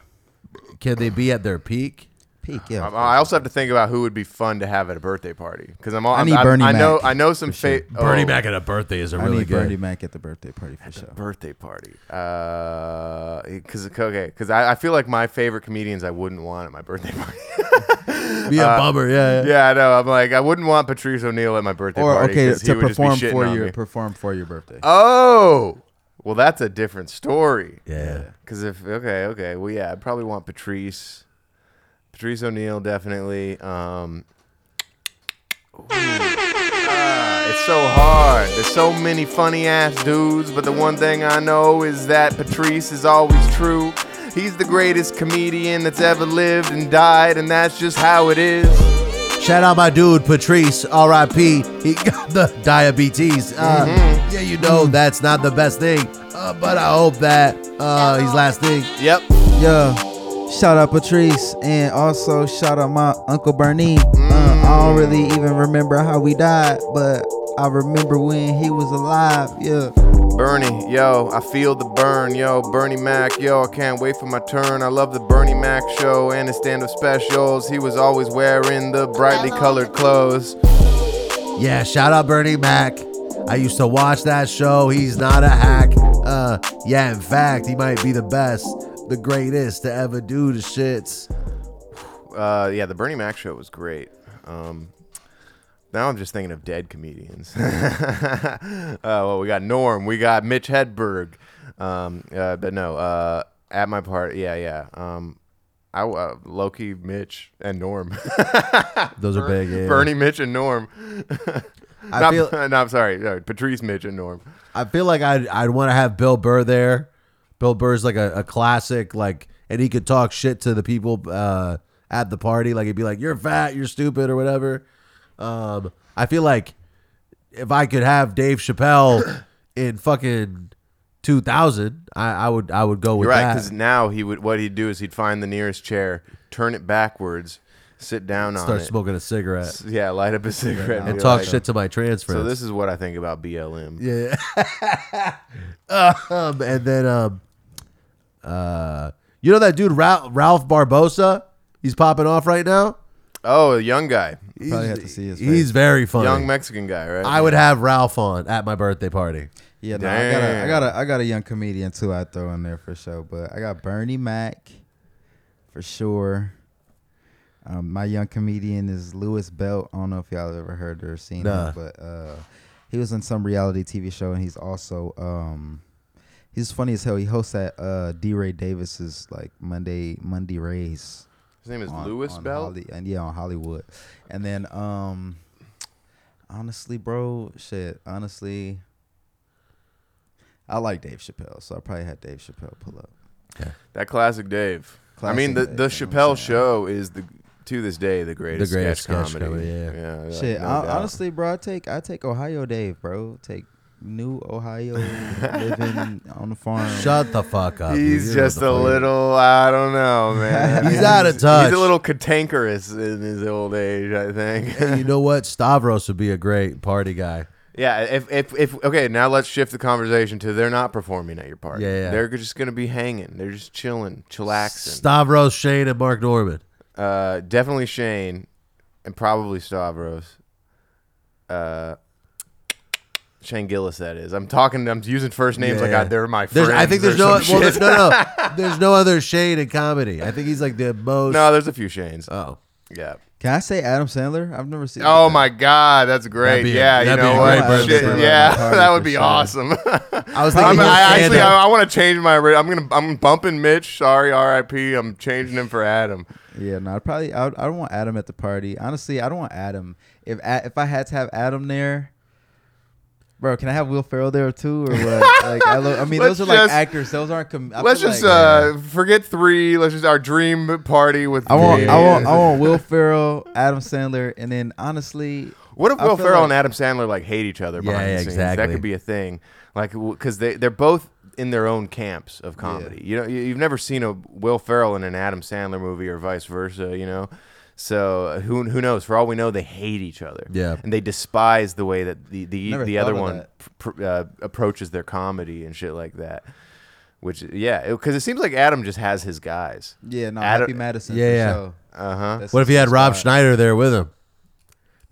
Can they be at their peak? Peak, yeah. of Um, I course. also have to think about who would be fun to have at a birthday party because I'm all. I I'm- need I'm- Bernie I know. Mac, I know some for sure. fa- Bernie oh, Mac at a birthday is a I really need good. Bernie Mac at the birthday party for sure. birthday party. Uh, because okay, because I, I feel like my favorite comedians I wouldn't want at my birthday party. Be a bummer, yeah. yeah. I know. I'm like I wouldn't want Patrice O'Neal at my birthday Or party. okay, to would just be perform for your me. perform for your birthday. Oh, well, that's a different story. Yeah. Because if okay, okay, well, yeah, I'd probably want Patrice, Patrice O'Neal, definitely. Um. Ah, it's so hard. There's so many funny ass dudes, but the one thing I know is that Patrice is always true. He's the greatest comedian that's ever lived and died, and that's just how it is. Shout out my dude Patrice, R.I.P. He got the diabetes. Uh, Mm-hmm. Yeah, you know that's not the best thing, uh, but I hope that uh, he's lasting. Yep. Yeah. Shout out Patrice and also shout out my Uncle Bernie. Uh, I don't really even remember how we died, but I remember when he was alive. Yeah. Bernie, yo, I feel the burn, yo. Bernie Mac, yo, I can't wait for my turn. I love the Bernie Mac show and his stand up specials. He was always wearing the brightly colored clothes. Yeah, shout out Bernie Mac. I used to watch that show. He's not a hack. Uh, yeah, in fact, he might be the best, the greatest to ever do the shits. Uh, yeah, the Bernie Mac show was great. Um, now I'm just thinking of dead comedians. uh, well, we got Norm, we got Mitch Hedberg. Um, uh, but no, uh, at my part, yeah, yeah. Um, I uh, Loki, Mitch, and Norm. Those are big. Yeah. Bernie, Mitch, and Norm. I Not- feel no, I'm sorry. No, Patrice, Mitch, and Norm. I feel like I'd I'd want to have Bill Burr there. Bill Burr's like a, a classic, like, and he could talk shit to the people uh, at the party. Like he'd be like, "You're fat, you're stupid," or whatever. Um, I feel like if I could have Dave Chappelle in fucking 2000, I, I would I would go with You're right, that. because now he would. What he'd do is he'd find the nearest chair, turn it backwards, sit down on Start it. smoking a cigarette s- Yeah, light up a cigarette and be talk like, shit to my trans friends. So this is what I think about BLM. Yeah. um, and then um, uh, you know that dude Ralph, Ralph Barbosa? He's popping off right now. Oh, a young guy, Probably have to see his He's very funny. young Mexican guy, right? I would have Ralph on at my birthday party. Yeah, no, I got a, I got a, I got a young comedian too. I throw in there for sure, but I got Bernie Mac, for sure. Um, my young comedian is Lewis Belt. I don't know if y'all ever heard or seen Nah. him, but uh, he was in some reality TV show, and he's also um, he's funny as hell. He hosts at uh, D. Ray Davis's like Monday Monday Rays. His name is on- Lewis on Bell. Holly- and yeah, on Hollywood. And then um honestly, bro, shit, honestly I like Dave Chappelle, so I probably had Dave Chappelle pull up. Okay. That classic Dave. I mean, the Dave, the you know what I'm Chappelle show is the to this day the greatest, the greatest sketch, sketch comedy. comedy, yeah. yeah like, Shit, no I, honestly, bro, I take I take Ohio Dave, bro. Take new Ohio living on the farm. Shut the fuck up. dude. He's You know just a fuck- little, I don't know, man. He's out of touch. He's a little cantankerous in his old age, I think. Hey, you know what? Stavros would be a great party guy. yeah, if, if, if, okay, now let's shift the conversation to they're not performing at your party. Yeah, yeah. They're just going to be hanging. They're just chilling, chillaxing. Stavros, Shane, and Mark Normand. Uh, definitely Shane and probably Stavros. Uh, Shane Gillis, that is. I'm talking, I'm using first names like Yeah. I, they're my friends. There's, I think there's no well, there's, no no there's no other Shane in comedy. I think he's like the most. No, there's a few Shanes. oh, yeah. Can I say Adam Sandler? I've never seen Oh that. my God, that's great. That'd be a- yeah, you that'd be know a what? great birthday Shit, present. yeah, Party that for would be sure. awesome. I was I'm, thinking. I actually, stand-up. I, I want to change my. ra- I'm gonna, I'm bumping Mitch. Sorry, R.I.P. I'm changing him for Adam. Yeah, no, I'd probably I, I don't want Adam at the party. Honestly, I don't want Adam. If A- if I had to have Adam there, bro, can I have Will Ferrell there too, or what? like, I, lo- I mean, Let's those are like just- actors. Those aren't. Com- I Let's feel just like- uh, forget three. Let's just our dream party with. I want, I want, I want Will Ferrell, Adam Sandler, and then honestly, What if I Will feel Ferrell like- and Adam Sandler like hate each other behind yeah, the scenes? That exactly. could be a thing. Like, because they they're both in their own camps of comedy. You know, you, you've never seen a Will Ferrell in an Adam Sandler movie or vice versa. You know. So uh, who who knows? For all we know, they hate each other. Yeah. and they despise the way that the the, Never the other one pr- uh, approaches their comedy and shit like that. Which yeah, because it, seems like Adam just has his guys. yeah, no, Adam- Happy Madison. Yeah, for yeah. sure. Uh huh. What if he had Rob spot. Schneider there with him?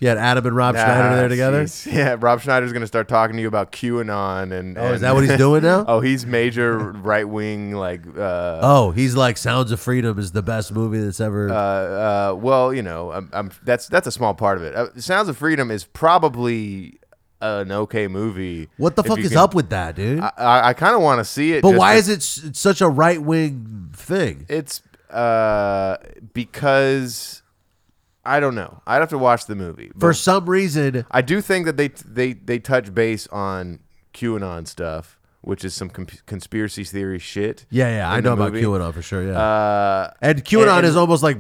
You had Adam and Rob Schneider there together. Yeah, Rob Schneider's gonna start talking to you about QAnon and. Oh, is that what he's doing now? oh, he's major right wing like. Uh, Oh, he's like Sounds of Freedom is the best movie that's ever. uh, uh, well, you know, I'm, I'm, that's that's a small part of it. Uh, Sounds of Freedom is probably an okay movie. what the fuck is can- up with that, dude? I, I, I kind of want to see it. but why to- is it s- such a right wing thing? It's uh because I don't know. I'd have to watch the movie. For But some reason, I do think that they they they touch base on QAnon stuff, which is some com- conspiracy theory shit. yeah, yeah, I in know about movie. QAnon for sure. Yeah, Uh, and QAnon and- is almost like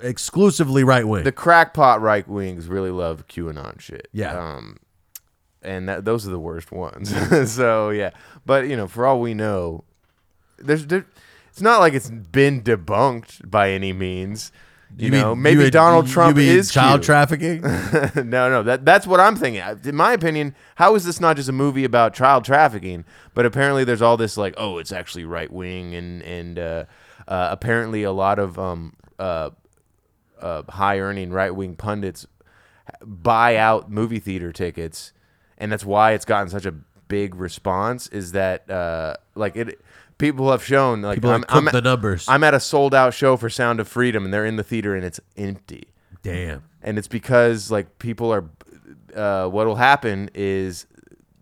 exclusively right wing. the crackpot right wings really love QAnon shit. Yeah. Um, and that those are the worst ones. so yeah, but you know, for all we know, there's there, it's not like it's been debunked by any means. You, know, mean- maybe mean- Donald you Trump is child cute. trafficking. no, no, that that's what I'm thinking. In my opinion, how is this not just a movie about child trafficking? But apparently, there's all this like, oh, it's actually right wing, and and uh, uh, apparently a lot of um uh, uh high earning right wing pundits buy out movie theater tickets, and that's why it's gotten such a big response. Is that uh like it? People have shown like People I'm, have I'm, the numbers. I'm at a sold out show for Sound of Freedom, and they're in the theater, and it's empty Damn. and it's because like people are uh, what'll happen is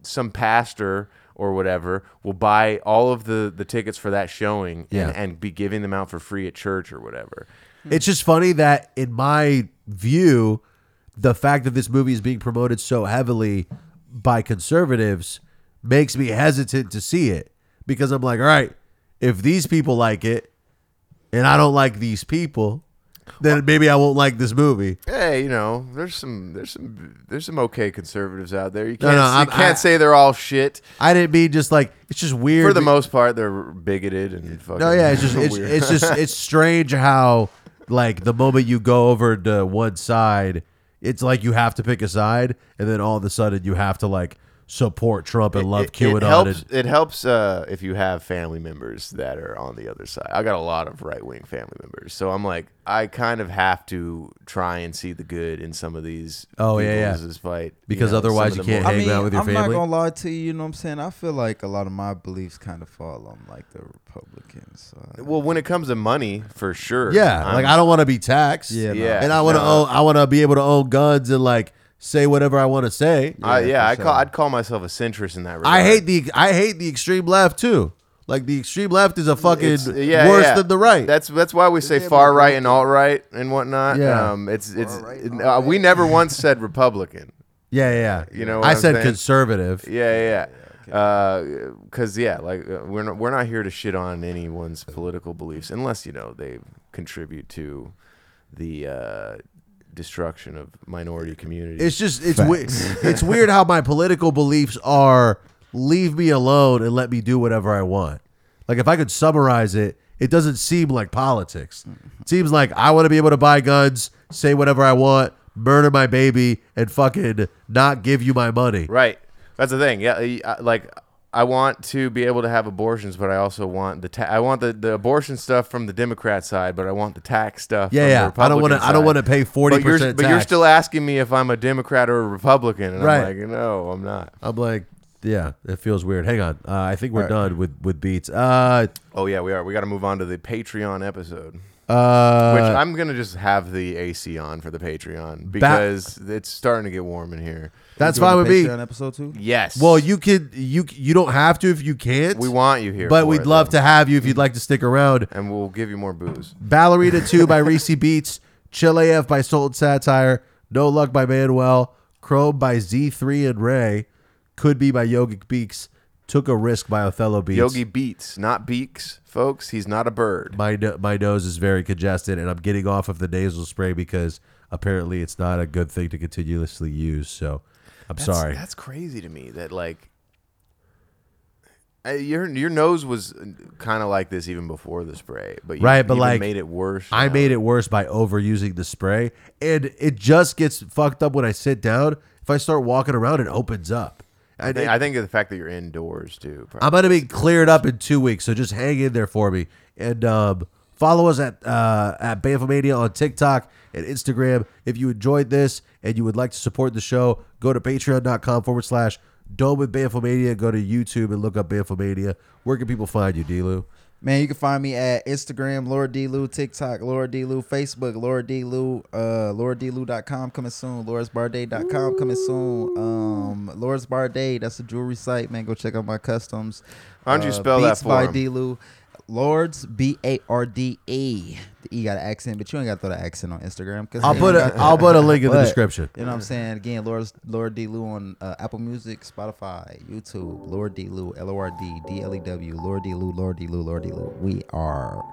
some pastor or whatever will buy all of the the tickets for that showing Yeah. and, and be giving them out for free at church or whatever It's just funny that in my view, the fact that this movie is being promoted so heavily by conservatives makes me hesitant to see it because I'm like, all right, if these people like it and I don't like these people, then maybe I won't like this movie. Hey, you know, there's some there's some there's some okay conservatives out there. You can't no, you I'm- can't I- say they're all shit. I didn't mean just like it's just weird. For the most part, they're bigoted and fucking. No, yeah, it's just it's, it's just it's strange how like the moment you go over to one side, it's like you have to pick a side, and then all of a sudden you have to like support Trump and love it, QAnon. It helps. and, It helps uh, if you have family members that are on the other side. I got a lot of right wing family members, so I'm like, I kind of have to try and see the good in some of these. Oh, yeah, yeah. people's fight Because some otherwise you can't more- I hang mean, out with your I'm not gonna lie to you. You know what I'm saying? I feel like a lot of my beliefs kind of fall on like the Republicans. side. Well, when it comes to money, for sure. yeah, I'm- like I don't want to be taxed. Yeah, no. Yeah, and I want to no. own. I want to be able to own guns and like say whatever I want to say. I, Yeah, yeah, I call. I'd call myself a centrist in that regard. I hate the I hate the extreme left too. Like the extreme left is a fucking yeah, worse yeah. than the right. That's that's why we say far right and alt right and whatnot. Yeah. um, it's it's Far-right, it- uh, we never once said Republican. yeah, yeah. yeah. You know what I I'm said saying? conservative. Yeah, yeah, because yeah, like uh, we're not we're not here to shit on anyone's political beliefs unless you know they contribute to the uh, destruction of minority communities. It's just it's we- it's weird how my political beliefs are leave me alone and let me do whatever I want. Like if I could summarize it, it doesn't seem like politics. It seems like I want to be able to buy guns, say whatever I want, murder my baby, and fucking not give you my money. Right. That's the thing. Yeah, uh, like I want to be able to have abortions, but I also want the ta- I want the, the abortion stuff from the Democrat side, but I want the tax stuff. Yeah, from yeah. The I don't want wanna- I don't wanna pay 40% But you're, but you're still asking me if I'm a Democrat or a Republican, and Right. I'm like, no, I'm not. I'm like, yeah, it feels weird. Hang on, uh, I think we're Right. done with with beats. Uh, Oh yeah, we are. We got to move on to the Patreon episode, uh, which I'm gonna just have the AC on for the Patreon because it's starting to get warm in here. that's You doing fine a with me. Patreon episode two. Yes. Well, you could you you don't have to if you can't. we want you here, but for we'd it, love though. to have you if you'd like to stick around. and we'll give you more booze. Ballerina 2 by Reese Beats, Chill AF by Sultan Satire, No Luck by Manuel, Chrome by Z3 and Ray, Could Be by Yogic Beaks, Took a Risk by Othello Beats. Yogi Beats, not Beaks, folks. He's not a bird. my, no- my nose is very congested and I'm getting off of the nasal spray because apparently it's not a good thing to continuously use. So I'm That's- sorry. That's crazy to me. That like, uh, your your nose was kind of like this even before the spray, but you Right, but even like, made it worse. I now. made it worse by overusing the spray, and it just gets fucked up when I sit down. If I start walking around, it opens up. I think, I think the fact that you're indoors too. I'm gonna be cleared up in two weeks, so just hang in there for me and um, follow us at uh, at Bamfomania on TikTok and Instagram. If you enjoyed this and you would like to support the show, go to patreon.com forward slash Dome with Bamfomania. Go to YouTube and look up Bamfomania. Where can people find you, DLew? Man, you can find me at Instagram, Lord DLew, TikTok, Lord DLew, Facebook, Lord DLew, uh, LordDLew.com coming soon, LordsBarday.com coming soon. Um, Lords Barday, that's a jewelry site, man. Go check out my customs. Don't you Uh, spell that for by him? DLew. Lords, B A R D E. The E got an accent, but you ain't got to throw the accent on Instagram. Cause I'll put ain't a got- I'll put a link in the description. You know what I'm saying? Again, Lord, Lord DLew on uh, Apple Music, Spotify, YouTube, Lord DLew, L O R D, D L E W, Lord DLew, Lord DLew, Lord DLew. We are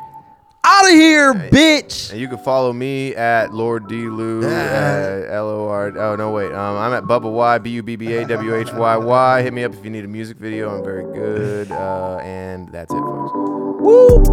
out of here, bitch. And you can follow me at Lord DLew, L O R. Oh, no, wait. Um, I'm at Bubba Y, B U B B A W H Y Y. Hit me up if you need a music video. I'm very good. Uh, and that's it, folks. Woo!